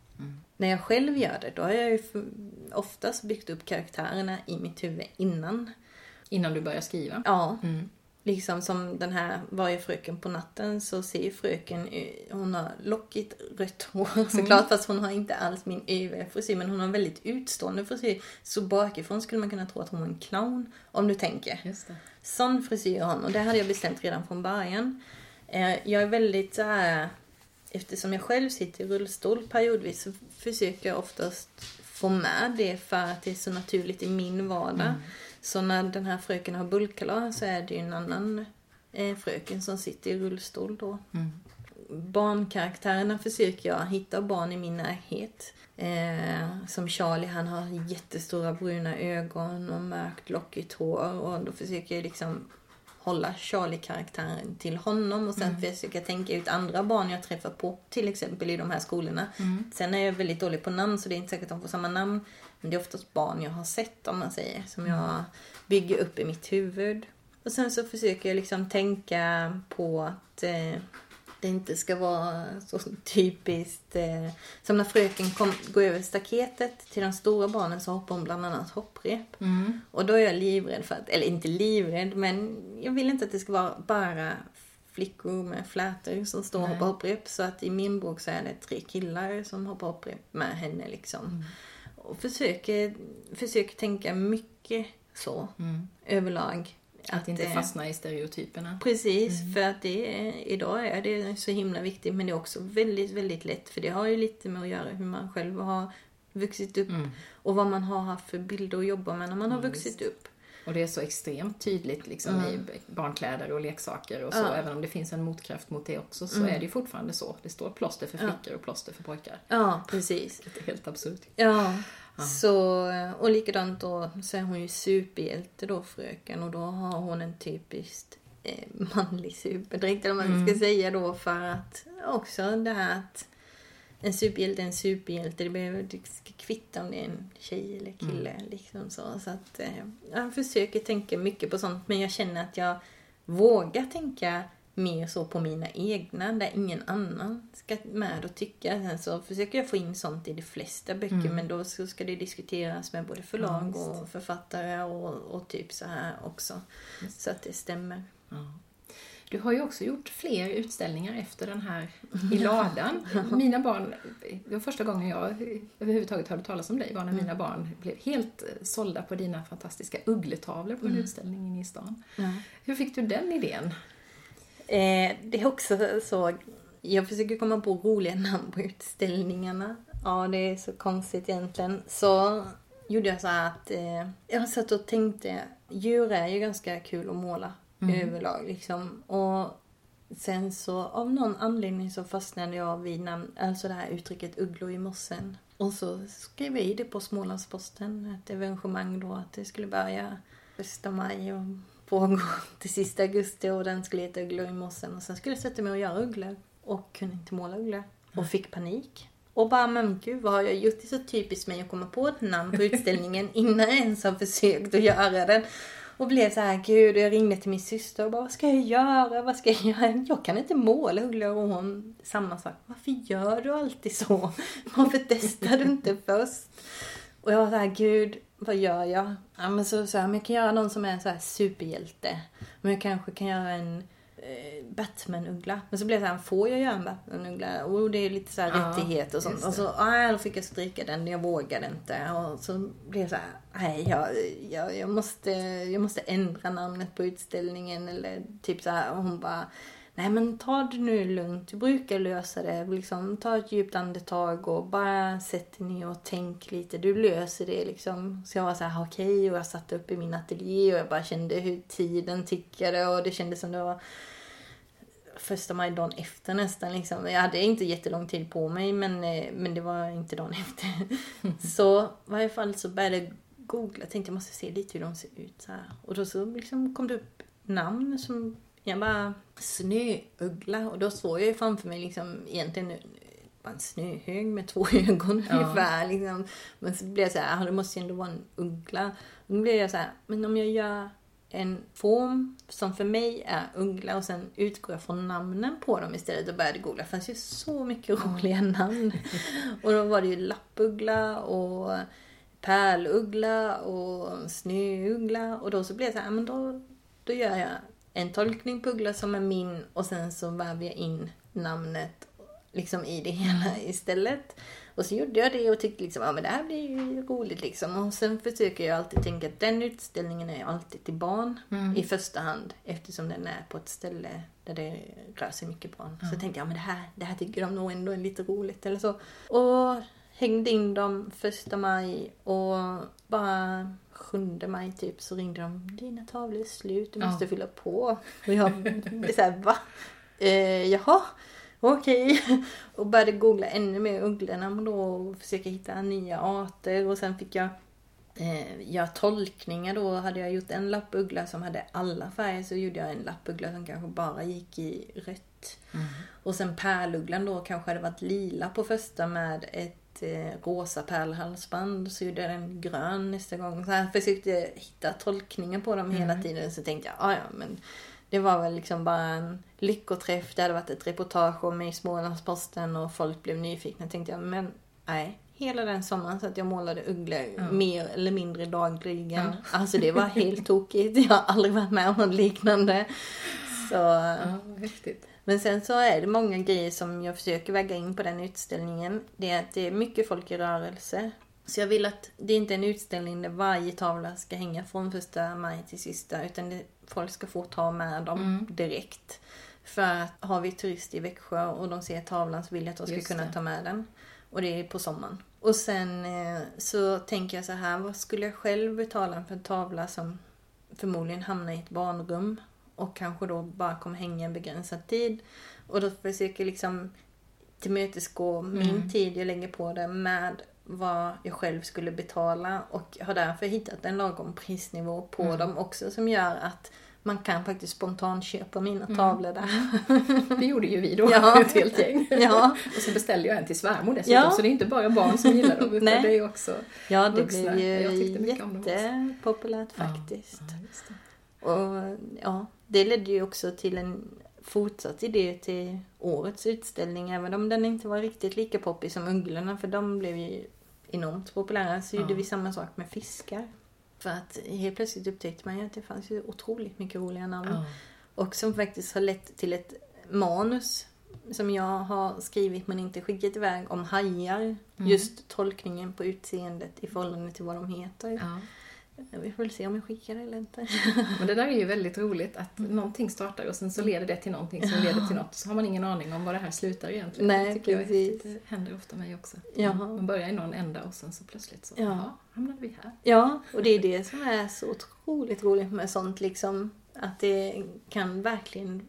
När jag själv gör det, då har jag ju oftast byggt upp karaktärerna i mitt huvud innan. Innan du börjar skriva. Ja, Mm. liksom som den här Varje fröken på natten så ser ju fröken, hon har lockigt rött hår såklart fast hon har inte alls min UV-frisyr men hon har en väldigt utstående frisyr. Så bakifrån skulle man kunna tro att hon var en clown om du tänker. Just det. Sån frisyr har hon och det hade jag bestämt redan från början. Eh, Jag är väldigt så här eftersom jag själv sitter i rullstol periodvis så försöker jag oftast få med det för att det är så naturligt i min vardag. Så när den här fröken har bullkalas så är det ju en annan eh, fröken som sitter i rullstol då. Mm. Barnkaraktärerna försöker jag hitta barn i min närhet. Eh, som Charlie, han har jättestora bruna ögon och mörkt lockigt hår och då försöker jag liksom hålla Charlie-karaktären till honom och sen försöker jag tänka ut andra barn jag träffar på, till exempel i de här skolorna. Sen är jag väldigt dålig på namn så det är inte säkert att de får samma namn. Men det är oftast barn jag har sett om man säger, som jag bygger upp i mitt huvud. Och sen så försöker jag liksom tänka på att eh, det inte ska vara så typiskt. Eh, som när fröken kom, går över staketet till de stora barnen så hoppar hon bland annat hopprep. Mm. Och då är jag livrädd för att, eller inte livrädd, men jag vill inte att det ska vara bara flickor med flätor som står och hoppar hopprep. Så att i min bok så är det tre killar som hoppar hopprep med henne liksom. Och försöker, försöker tänka mycket så, Mm. överlag. Att inte fastna i stereotyperna. Precis, för att det idag är det så himla viktigt men det är också väldigt, väldigt lätt för det har ju lite med att göra hur man själv har vuxit upp Mm. och vad man har haft för bilder att jobba med när man har Ja, vuxit upp. Och det är så extremt tydligt liksom i barnkläder och leksaker och så. Ja. Även om det finns en motkraft mot det också så är det ju fortfarande så. Det står plåster för Ja. flickor och plåster för pojkar. Ja, precis. Det är helt absurt. Ja, så, och likadant då så är hon ju superhjälte då fröken och då har hon en typiskt eh, manlig superdräkt eller vad man ska säga då för att också det här att en superhjälte är en superhjälte. Det, behöver, det ska kvitta om det är en tjej eller kille. Liksom så. så att, eh, jag försöker tänka mycket på sånt men jag känner att jag vågar tänka mer så på mina egna där ingen annan ska med och tycka. Sen så försöker jag få in sånt i de flesta böcker men då så ska det diskuteras med både förlag och författare och, och typ så här också. Så att det stämmer. Ja. Du har ju också gjort fler utställningar efter den här i ladan. Mina barn, det var första gången jag överhuvudtaget hörde talas om dig, var när mina barn blev helt eh, sålda på dina fantastiska uggletavlor på en utställning inne i stan. Ja. Hur fick du den idén? Eh, det är också så, jag försöker komma på roliga namn på utställningarna. Ja, det är så konstigt egentligen. Så gjorde jag så här att eh, jag satt och tänkte, djur är ju ganska kul att måla överlag liksom. Och sen så av någon anledning så fastnade jag vid namn, alltså det här uttrycket ugglor i mossen. Och så skrev jag i det på Smålandsposten, ett evenemang då att det skulle börja första maj och pågå till sista augusti och den skulle heta Ugglor i mossen. Och sen skulle jag sätta mig och göra ugglor och kunde inte måla ugglor. Och fick panik. Och bara, men gud vad har jag gjort? Det är så typiskt mig att komma på ett namn på utställningen innan jag ens har försökt att göra den. Och blev så här, gud, och jag ringde till min syster och bara, vad ska jag göra? Vad ska jag göra? Jag kan inte måla ugglor. Och hon, samma sak, varför gör du alltid så? Varför testar du inte först? Och jag var så här, gud, vad gör jag? Ja, men så sa jag, men jag kan göra någon som är en så här superhjälte. Men jag kanske kan göra en Batman-uggla. Men så blev det så här, får jag göra en Batman-uggla? Och det är lite så här Ja, rättighet och sånt. Och så, ah, då fick jag stryka den, jag vågade inte. Och så blev det så här, nej, jag, jag, jag, måste, jag måste ändra namnet på utställningen. Eller typ så här, och hon bara, Nej men ta det nu lugnt, du brukar lösa det. Liksom, ta ett djupt andetag och bara sätt dig ner och tänk lite. Du löser det liksom. Så jag var så här, okej. Och jag satt upp i min ateljé och jag bara kände hur tiden tickade och det kändes som det var första maj dagen efter nästan liksom. Jag hade inte jättelång tid på mig men, eh, men det var inte dagen efter. så i varje fall så började jag googla. Tänkte jag måste se lite hur de ser ut så här. Och då så liksom kom det upp namn som Jag bara, snöuggla. Och då såg jag ju framför mig liksom egentligen bara en snöhög med två ögon Ja. ungefär. Liksom. Men så blev jag så här, "Ah, det måste ju ändå vara en uggla. Och då blev jag så här, men om jag gör en form som för mig är uggla och sen utgår jag från namnen på dem istället och började googla. Det fanns ju så mycket roliga namn. Och då var det ju lappuggla och pärluggla och snöuggla. Och då så blev det så här, men då, då gör jag en tolkning på uggla som är min och sen så väver jag in namnet liksom i det hela istället. Och så gjorde jag det och tyckte liksom, ja men det här blir ju roligt liksom. Och sen försöker jag alltid tänka att den utställningen är alltid till barn i första hand. Eftersom den är på ett ställe där det rör sig mycket barn. Så tänkte jag, ja men det här, det här tycker de nog ändå är lite roligt eller så. Och hängde in dem första maj och bara 7 maj typ så ringde de, dina tavlor är slut, du måste Ja. fylla på. Och jag blev såhär, va? Eh, jaha? Okej. Och började googla ännu mer ugglorna då och försöka hitta nya arter och sen fick jag eh, göra tolkningar då. Hade jag gjort en lappuggla som hade alla färger så gjorde jag en lappuggla som kanske bara gick i rött. Och sen pärlugglan då kanske hade varit lila på första med ett eh, rosa pärlhalsband. Så gjorde jag den grön nästa gång. Så jag försökte hitta tolkningar på dem hela tiden. Så tänkte jag, "Ah, ja men det var väl liksom bara en lyckoträff. Det hade varit ett reportage om mig i Smålandsposten och folk blev nyfikna. Tänkte jag, men nej. Hela den sommaren så att jag målade ugglor mer eller mindre dagligen. Alltså det var helt tokigt. Jag har aldrig varit med om något liknande. Så, Ja, häftigt. men sen så är det många grejer som jag försöker väga in på den utställningen. Det är att det är mycket folk i rörelse. Så jag vill att det inte är en utställning där varje tavla ska hänga från första maj till sista. Utan det, folk ska få ta med dem direkt. För att har vi turister i Växjö och de ser tavlan så vill jag att de ska Just kunna det. ta med den. Och det är på sommaren. Och sen eh, så tänker jag så här, vad skulle jag själv betala för en tavla som förmodligen hamnar i ett barnrum och kanske då bara kommer hänga en begränsad tid. Och då försöker jag liksom tillmötesgå min tid jag lägger på det med vad jag själv skulle betala och har därför hittat en lagom prisnivå på dem också som gör att man kan faktiskt spontant köpa mina tavlor där. Det gjorde ju vi då, Ja. ett helt gäng. Ja. Och så beställde jag en till svärmor dessutom, Ja. så det är inte bara barn som gillar dem, utan Nej. det är också Ja, det vuxna. blev ju jättepopulärt Ja, faktiskt. Ja, det. Och ja, det ledde ju också till en fortsatt idé till årets utställning. Även om den inte var riktigt lika poppig som ugglorna, för de blev ju enormt populära. Så gjorde Ja. vi samma sak med fiskar. För att helt plötsligt upptäckte man ju att det fanns ju otroligt mycket roliga namn. Ja. Och som faktiskt har lett till ett manus som jag har skrivit men inte skickat iväg om hajar. Mm. Just tolkningen på utseendet i förhållande till vad de heter. Ja. Vi får väl se om jag skickar det eller inte. Men det där är ju väldigt roligt att någonting startar och sen så leder det till någonting som leder till något. Så har man ingen aning om var det här slutar egentligen. Nej, det tycker jag precis. häftigt. Det händer ofta mig också. Jaha. Man börjar i någon ända och sen så plötsligt så Ja. ja. hamnade vi här. Ja, och det är det som är så otroligt roligt med sånt liksom. Att det kan verkligen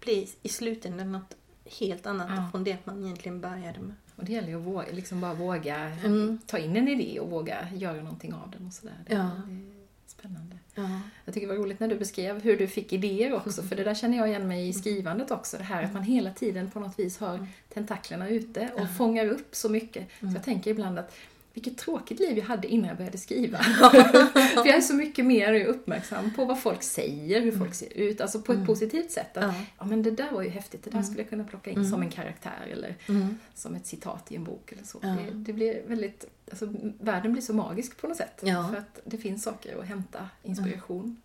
bli i slutändan något helt annat Ja. från det man egentligen började med. Och det gäller ju att våga, liksom bara våga Mm. ta in en idé och våga göra någonting av den och sådär. Det, Ja. det är spännande. Ja. Jag tycker det var roligt när du beskrev hur du fick idéer också, för det där känner jag igen mig i skrivandet också. Det här att man hela tiden på något vis har tentaklerna ute och fångar upp så mycket. Så jag tänker ibland att vilket tråkigt liv jag hade innan jag började skriva. För jag är så mycket mer uppmärksam på vad folk säger, hur folk ser ut, alltså på ett positivt sätt. Att, Ja. ja. men det där var ju häftigt, det där skulle jag kunna plocka in som en karaktär eller Mm. som ett citat i en bok eller så. Ja. Det, det blir väldigt, alltså världen blir så magisk på något sätt. Ja. För att det finns saker att hämta inspiration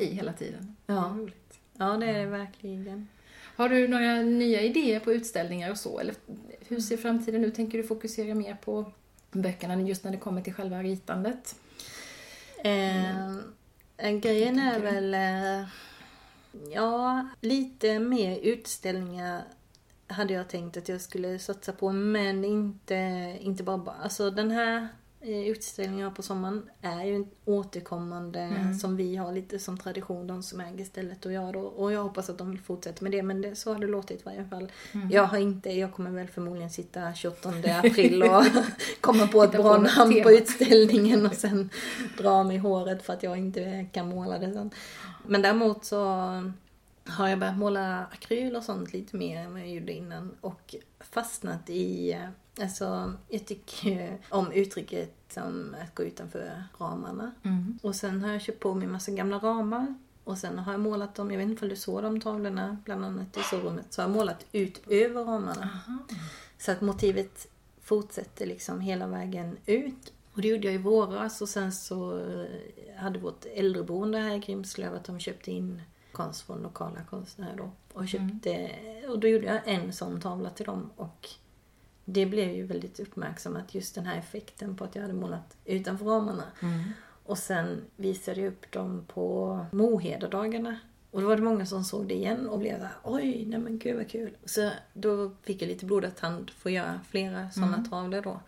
i hela tiden. Ja. Det är roligt. ja, det är det verkligen. Har du några nya idéer på utställningar och så? Eller hur ser framtiden ut? Tänker du fokusera mer på böckerna just när det kommer till själva ritandet? Eh, grejen är väl... Eh, ja, lite mer utställningar hade jag tänkt att jag skulle satsa på. Men inte, inte bara- Alltså den här har på sommaren är ju återkommande Mm. som vi har lite som tradition, de som äger stället och jag då. Och jag hoppas att de vill fortsätta med det, men det, så har det låtit i varje fall. Mm. Jag har inte, jag kommer väl förmodligen sitta 28 april och komma på ett bra namn på utställningen och sen dra mig i håret för att jag inte kan måla det sen. Men däremot så har jag börjat måla akryl och sånt lite mer än vad jag gjorde innan. Och fastnat i, alltså jag tycker om uttrycket som att gå utanför ramarna. Mm. Och sen har jag köpt på mig massa gamla ramar. Och sen har jag målat dem, jag vet inte om du såg de tavlorna, bland annat i sovrummet. Så har jag målat ut över ramarna. Aha. Så att motivet fortsätter liksom hela vägen ut. Och det gjorde jag i våras och sen så hade vårt äldreboende här i Grimslöv att de köpte in konst från lokala konstnärer då. Och, köpte, och då gjorde jag en sån tavla till dem och det blev ju väldigt uppmärksammat just den här effekten på att jag hade målat utanför ramarna. Mm. Och sen visade jag upp dem på Mohedardagarna. Och då var det många som såg det igen och blev såhär, oj, nej men gud vad kul. Så då fick jag lite blodad tand för att göra flera sådana Mm. tavlor då.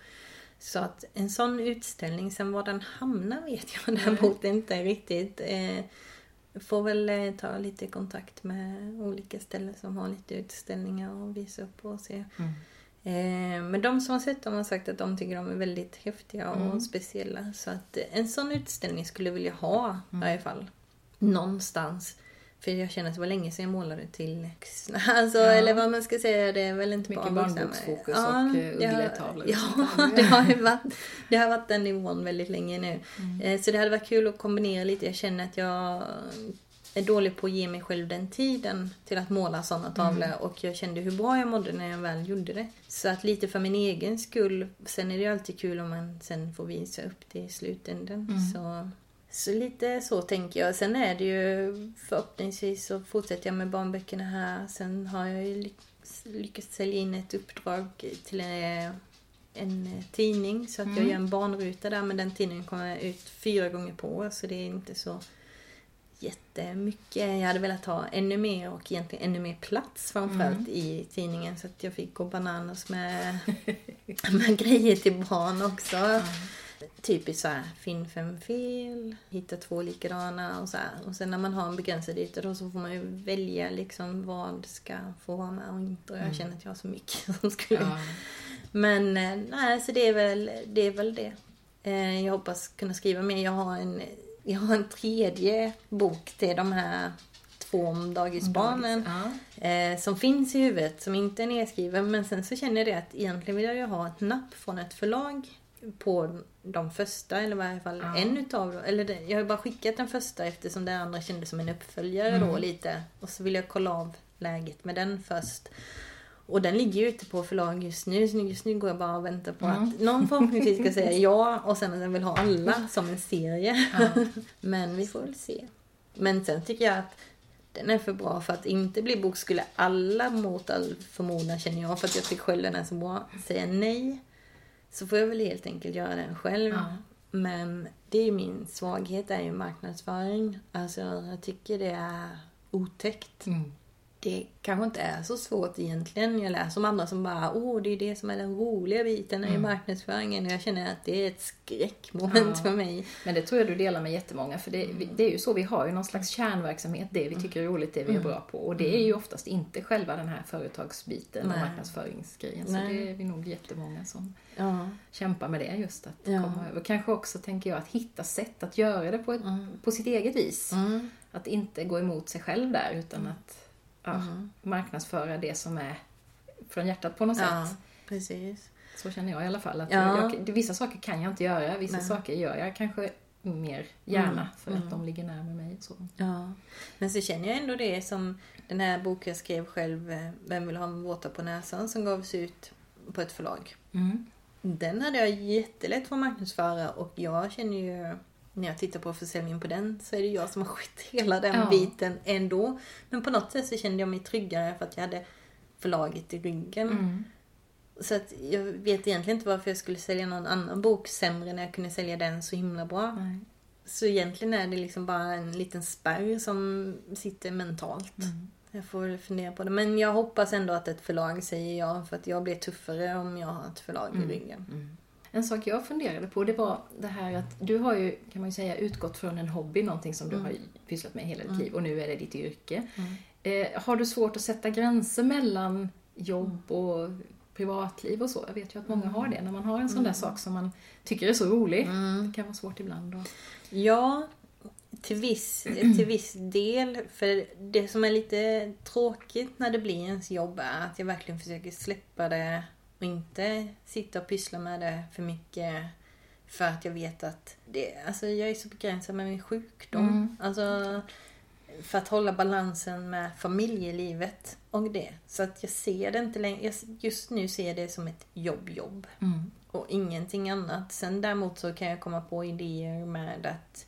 Så att en sån utställning, sen var den hamnar vet jag däremot inte riktigt. Eh, får väl eh, ta lite kontakt med olika ställen som har lite utställningar och visa upp och se. Mm. Eh, men de som har sett dem har sagt att de tycker de är väldigt häftiga och Mm. speciella. Så att en sån utställning skulle jag vilja ha i Mm. varje fall. Någonstans. För jag känner att det var länge sedan jag målade till vuxna. Alltså, Ja. eller vad man ska säga, det är väl inte Mycket barnboksfokus Ja, och, eh, uggletavlor och Ja, det har, ju varit, det har varit den nivån väldigt länge nu. Mm. Eh, Så det hade varit kul att kombinera lite. Jag känner att jag är dålig på att ge mig själv den tiden till att måla sådana tavlor Mm. och jag kände hur bra jag mådde när jag väl gjorde det. Så att lite för min egen skull. Sen är det ju alltid kul om man sen får visa upp det i slutändan. Mm. Så, så lite så tänker jag. Sen är det ju förhoppningsvis så fortsätter jag med barnböckerna här. Sen har jag ju lyckats, sälja in ett uppdrag till en, en tidning så att jag Mm. gör en barnruta där men den tidningen kommer ut fyra gånger på år så det är inte så jättemycket. Jag hade velat ha ännu mer och egentligen ännu mer plats framförallt Mm. i tidningen så att jag fick gå bananas med, med grejer till barn också. Typiskt såhär, finn fem fel, hitta två likadana och så här. Och sen när man har en begränsad yta då så får man ju välja liksom vad ska få vara med och inte. Och jag Mm. känner att jag har så mycket som skulle... Ja. Men eh, nej, så det är väl det. Är väl det. Eh, Jag hoppas kunna skriva mer. Jag har en, jag har en tredje bok till de här två om dagisbarnen. Ja. Eh, som finns i huvudet, som inte är nedskriven. Men sen så känner jag det att egentligen vill jag ju ha ett napp från ett förlag på de första, eller i varje fall Ja. en utav dem. Eller jag har bara skickat den första eftersom den andra kändes som en uppföljare Mm. då lite. Och så vill jag kolla av läget med den först. Och den ligger ju ute på förlag just nu, så just nu går jag bara och väntar på Mm. att någon förhoppningsvis ska säga ja och sen att den vill ha alla som en serie. Ja. Men vi får väl se. Men sen tycker jag att den är för bra för att inte bli bok skulle alla mot all förmodan känner jag. För att jag tycker själv den är så bra. Säga nej så får jag väl helt enkelt göra den själv. Ja. Men det är ju min svaghet, är ju marknadsföring. Alltså jag tycker det är otäckt. Mm. Det kanske inte är så svårt egentligen. Jag läser om andra som bara, åh det är det som är den roliga biten i Mm. marknadsföringen. Och jag känner att det är ett skräckmoment Ja. för mig. Men det tror jag du delar med jättemånga, för det, vi- det är ju så, vi har ju någon slags kärnverksamhet, det vi tycker är roligt, det vi är bra på. Och det är ju oftast inte själva den här företagsbiten och marknadsföringsgrejen. Så Nej. det är vi nog jättemånga som Ja. kämpar med det just, att Ja. komma över. Kanske också, tänker jag, att hitta sätt att göra det på, ett, på sitt eget vis. Mm. Att inte gå emot sig själv där, utan att ja, Mm. marknadsföra det som är från hjärtat på något Ja, sätt. precis. Så känner jag i alla fall. Att Ja. jag, vissa saker kan jag inte göra, vissa Nej. saker gör jag kanske mer gärna Mm, för att de ligger närmare mig. Så. Ja. Men så känner jag ändå det som den här boken jag skrev själv, eh, Vem vill ha en våta på näsan, som gavs ut på ett förlag. Mm. Den hade jag jättelätt för att marknadsföra och jag känner ju när jag tittar på försäljningen på den så är det jag som har skött hela den Ja. biten ändå. Men på något sätt så kände jag mig tryggare för att jag hade förlaget i ryggen. Mm. Så att jag vet egentligen inte varför jag skulle sälja någon annan bok sämre när jag kunde sälja den så himla bra. Nej. Så egentligen är det liksom bara en liten spärr som sitter mentalt. Mm. Jag får fundera på det. Men jag hoppas ändå att ett förlag säger ja. För att jag blir tuffare om jag har ett förlag Mm. i ryggen. En sak jag funderade på det var det här att du har ju, kan man ju säga, utgått från en hobby, någonting som du har pysslat med hela ditt liv och nu är det ditt yrke. Eh, har du svårt att sätta gränser mellan jobb och privatliv och så? Jag vet ju att många har det när man har en sån där sak som man tycker är så rolig. Det kan vara svårt ibland. Och... Ja, till viss, till viss del. För det som är lite tråkigt när det blir ens jobb är att jag verkligen försöker släppa det och inte sitta och pyssla med det för mycket. För att jag vet att det, alltså jag är så begränsad med min sjukdom. Mm. Alltså, för att hålla balansen med familjelivet och det. Så att jag ser det inte längre, just nu ser jag det som ett jobb-jobb. Mm. Och ingenting annat. Sen däremot så kan jag komma på idéer med att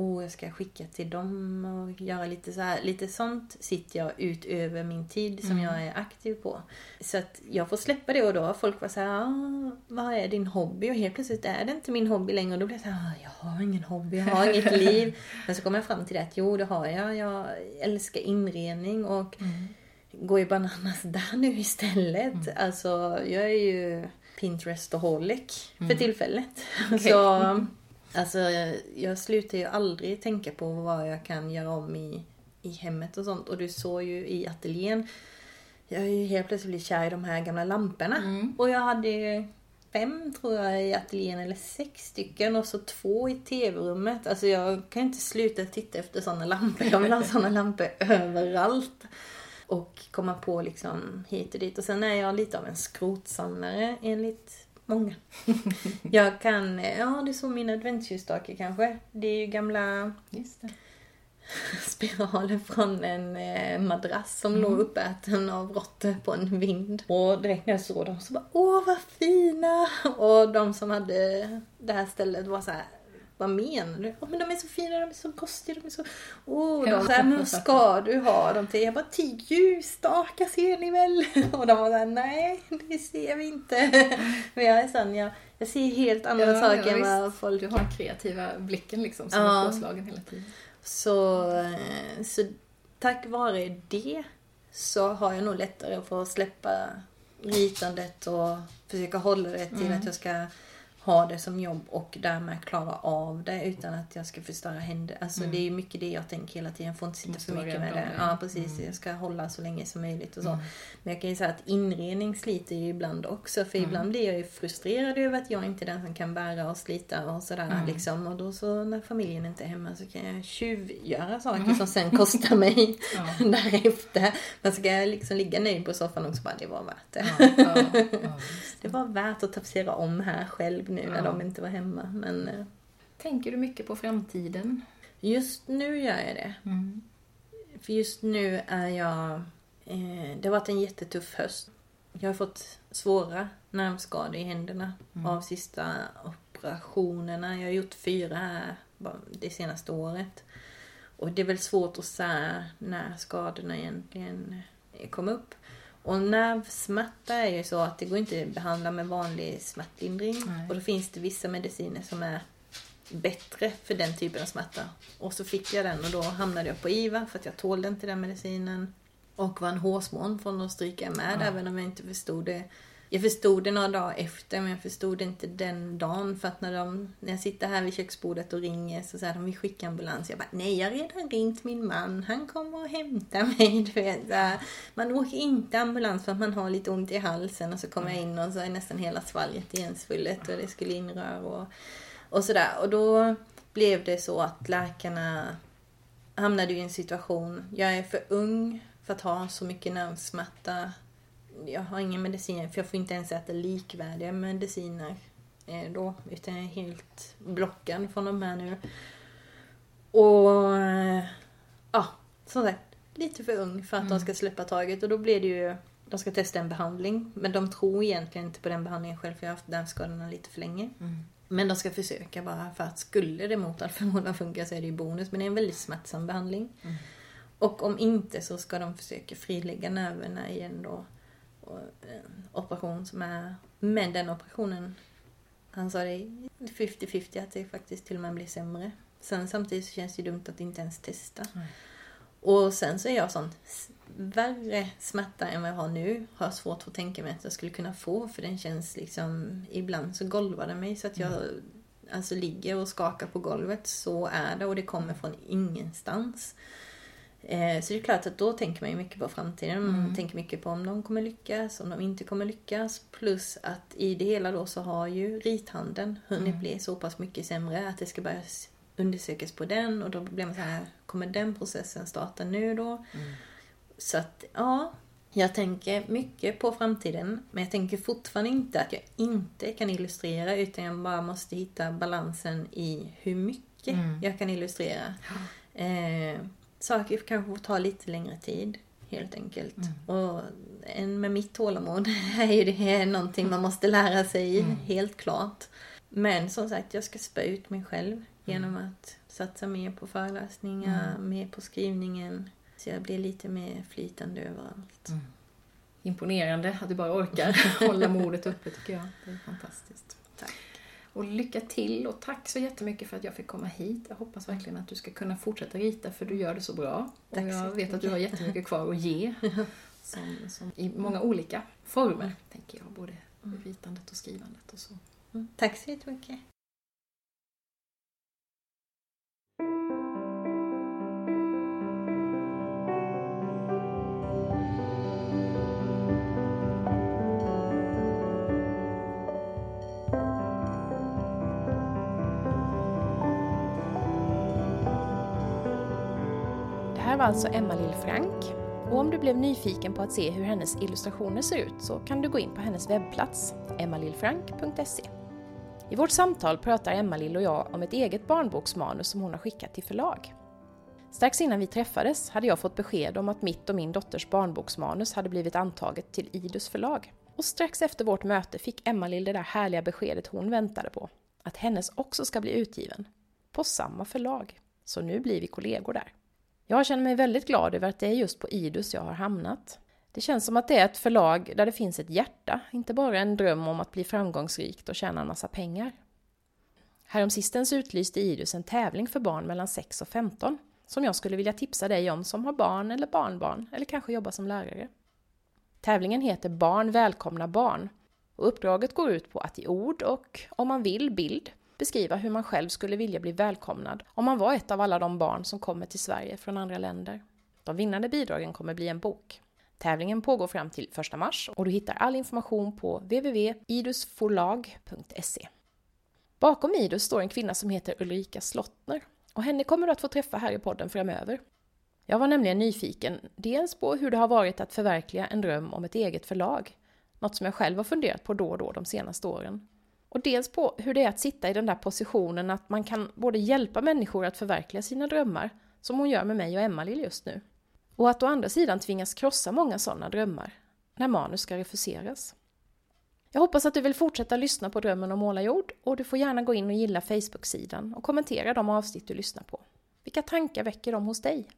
oh, jag ska skicka till dem och göra lite så här. Lite sånt sitter jag utöver min tid som Mm. jag är aktiv på. Så att jag får släppa det och då folk varit såhär, ah, vad är din hobby? Och helt plötsligt är det inte min hobby längre och då blir jag såhär, ah, jag har ingen hobby, jag har inget liv. Men så kommer jag fram till det att jo, det har jag. Jag älskar inredning och Mm. går ju bananas där nu istället. Alltså, jag är ju Pinterest-aholic för tillfället. Så, alltså, jag slutar ju aldrig tänka på vad jag kan göra om i, i hemmet och sånt. Och du såg ju i ateljén, jag är ju helt plötsligt blivit kär i de här gamla lamporna. Mm. Och jag hade ju fem tror jag i ateljén, eller sex stycken och så två i tv-rummet. Alltså jag kan inte sluta titta efter sådana lampor. Jag vill ha sådana lampor överallt. Och komma på liksom hit och dit. Och sen är jag lite av en skrotsamlare enligt många. jag kan, ja du såg min adventsljussstake kanske. Det är ju gamla spiraler från en eh, madrass som låg uppäten av råttor på en vind. Och direkt när jag såg dem så bara åh vad fina! Och de som hade det här stället var så här vad menar du? "Ja, men de är så fina, de är så kostiga, de är så... Åh, de Ja. så här, men vad ska du ha dem till? Jag bara, till ljusstakar ser ni väl? Och de var såhär, nej, det ser vi inte. Men jag är sån, jag, jag ser helt andra Ja, saker ja, än vad folk Du har den kreativa blicken liksom som Ja. är påslagen hela tiden. Så, eh, så tack vare det så har jag nog lättare att få släppa ritandet och försöka hålla det till Mm. att jag ska ha det som jobb och därmed klara av det utan att jag ska förstöra händer. Alltså Mm. det är ju mycket det jag tänker hela tiden. Jag får inte sitta Måste för mycket med det. det. Ja precis, Mm. jag ska hålla så länge som möjligt och så. Mm. Men jag kan ju säga att inredning sliter ju ibland också. För Mm. ibland blir jag ju frustrerad över att jag inte är den som kan bära och slita och sådär Mm. liksom. Och då så när familjen inte är hemma så kan jag tjuvgöra saker Mm. som sen kostar mig Ja. därefter. Men så kan jag liksom ligga nöjd på soffan och så bara, det var värt det. Ja, ja. Det var värt att tapetsera om här själv nu när Ja. de inte var hemma. Men eh, Tänker du mycket på framtiden? just nu gör jag det. Mm. För just nu är jag... Eh, det har varit en jättetuff höst. Jag har fått svåra nervskador i händerna Mm. av sista operationerna. Jag har gjort fyra här det senaste året. Och det är väl svårt att säga när skadorna egentligen kom upp. Och nervsmärta är ju så att det går inte att behandla med vanlig smärtlindring. Nej. Och då finns det vissa mediciner som är bättre för den typen av smärta. Och så fick jag den och då hamnade jag på IVA för att jag tålde inte den medicinen. Och var en hårsmån från att stryka med Ja. även om jag inte förstod det. Jag förstod det några dagar efter men jag förstod inte den dagen för att när, de, när jag sitter här vid köksbordet och ringer så säger de vi skickar ambulans. Jag bara nej jag har redan ringt min man, han kommer och hämtar mig. Du vet. Man åker inte ambulans för att man har lite ont i halsen och så kommer jag in och så är nästan hela svalget igensvullet och det skulle in rör och, och sådär. Och då blev det så att läkarna hamnade i en situation, jag är för ung för att ha så mycket nervsmärta. Jag har ingen medicin, för jag får inte ens äta likvärdiga mediciner eh, då, utan jag är helt blockad från de här nu. Och eh, ja, som sagt, lite för ung för att de ska släppa taget och då blir det ju de ska testa en behandling, men de tror egentligen inte på den behandlingen själv för jag har haft nervskadorna lite för länge. Mm. Men de ska försöka bara för att skulle det mot all förmodan funka så är det ju bonus. Men det är en väldigt smärtsam behandling. Mm. Och om inte så ska de försöka frilägga nerverna igen då. En operation som är... Men den operationen, han sa det är 50-50 att det faktiskt till och med blir sämre. Sen samtidigt så känns det ju dumt att inte ens testa. Nej. Och sen så är jag sån värre smärta än vad jag har nu. Har jag svårt att tänka mig att jag skulle kunna få. För den känns liksom, ibland så golvar den mig så att jag alltså ligger och skakar på golvet. Så är det och det kommer från ingenstans. Eh, så det är klart att då tänker man ju mycket på framtiden. Man Mm. tänker mycket på om de kommer lyckas, om de inte kommer lyckas. Plus att i det hela då så har ju rithandeln hunnit Mm. bli så pass mycket sämre att det ska börja undersökas på den och då blir man så här, kommer den processen starta nu då? Mm. Så att, ja. Jag tänker mycket på framtiden, men jag tänker fortfarande inte att jag inte kan illustrera, utan jag bara måste hitta balansen i hur mycket Mm. jag kan illustrera. Eh, saker kanske får ta lite längre tid, helt enkelt. Mm. Och en, med mitt tålamod är ju det någonting man måste lära sig, Mm. helt klart. Men som sagt, jag ska spä ut mig själv genom Mm. att satsa mer på föreläsningar, mer på skrivningen. Så jag blir lite mer flytande överallt. Mm. Imponerande att du bara orkar hålla modet uppe tycker jag. Det är fantastiskt. Och lycka till och tack så jättemycket för att jag fick komma hit. Jag hoppas verkligen att du ska kunna fortsätta rita för du gör det så bra. Och Tack så jag vet att du har jättemycket kvar att ge. Som, som, I många olika former, tänker jag. Både ritandet och skrivandet och så. Mm. Tack så jättemycket. Var alltså Emma Lill Frank. Och om du blev nyfiken på att se hur hennes illustrationer ser ut så kan du gå in på hennes webbplats, emmalillfrank.se. I vårt samtal pratar Emma-Lill och jag om ett eget barnboksmanus som hon har skickat till förlag. Strax innan vi träffades hade jag fått besked om att mitt och min dotters barnboksmanus hade blivit antaget till Idus förlag. Och strax efter vårt möte fick Emma-Lill det där härliga beskedet hon väntade på. Att hennes också ska bli utgiven. På samma förlag. Så nu blir vi kollegor där. Jag känner mig väldigt glad över att det är just på Idus jag har hamnat. Det känns som att det är ett förlag där det finns ett hjärta, inte bara en dröm om att bli framgångsrikt och tjäna en massa pengar. Häromsistens utlyste Idus en tävling för barn mellan 6 och 15 som jag skulle vilja tipsa dig om som har barn eller barnbarn eller kanske jobbar som lärare. Tävlingen heter Barn välkomna barn och uppdraget går ut på att i ord och, om man vill, bild beskriva hur man själv skulle vilja bli välkomnad om man var ett av alla de barn som kommer till Sverige från andra länder. De vinnande bidragen kommer bli en bok. Tävlingen pågår fram till 1 mars och du hittar all information på www.idusforlag.se. Bakom Idus står en kvinna som heter Ulrika Slottner och henne kommer du att få träffa här i podden framöver. Jag var nämligen nyfiken dels på hur det har varit att förverkliga en dröm om ett eget förlag, något som jag själv har funderat på då och då de senaste åren. Och dels på hur det är att sitta i den där positionen att man kan både hjälpa människor att förverkliga sina drömmar, som hon gör med mig och Emma-Lill just nu, och att å andra sidan tvingas krossa många sådana drömmar när manus ska refuseras. Jag hoppas att du vill fortsätta lyssna på Drömmen om målarjord och du får gärna gå in och gilla Facebook-sidan och kommentera de avsnitt du lyssnar på. Vilka tankar väcker de hos dig?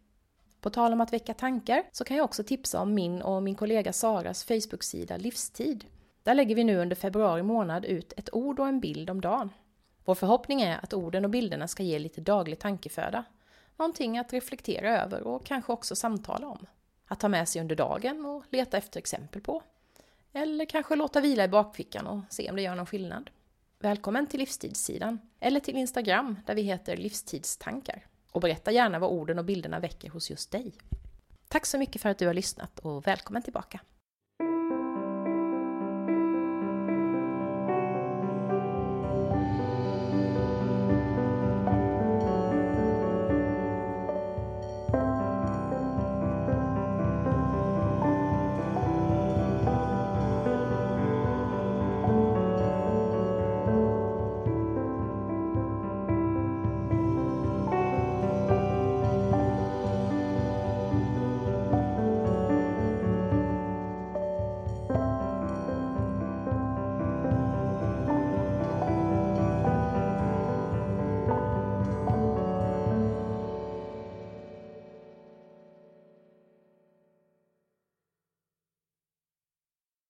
På tal om att väcka tankar så kan jag också tipsa om min och min kollega Saras Facebook-sida Livstid. Där lägger vi nu under februari månad ut ett ord och en bild om dagen. Vår förhoppning är att orden och bilderna ska ge lite daglig tankeföda. Någonting att reflektera över och kanske också samtala om. Att ta med sig under dagen och leta efter exempel på. Eller kanske låta vila i bakfickan och se om det gör någon skillnad. Välkommen till Livstidssidan, eller till Instagram där vi heter Livstidstankar. Och berätta gärna vad orden och bilderna väcker hos just dig. Tack så mycket för att du har lyssnat och välkommen tillbaka!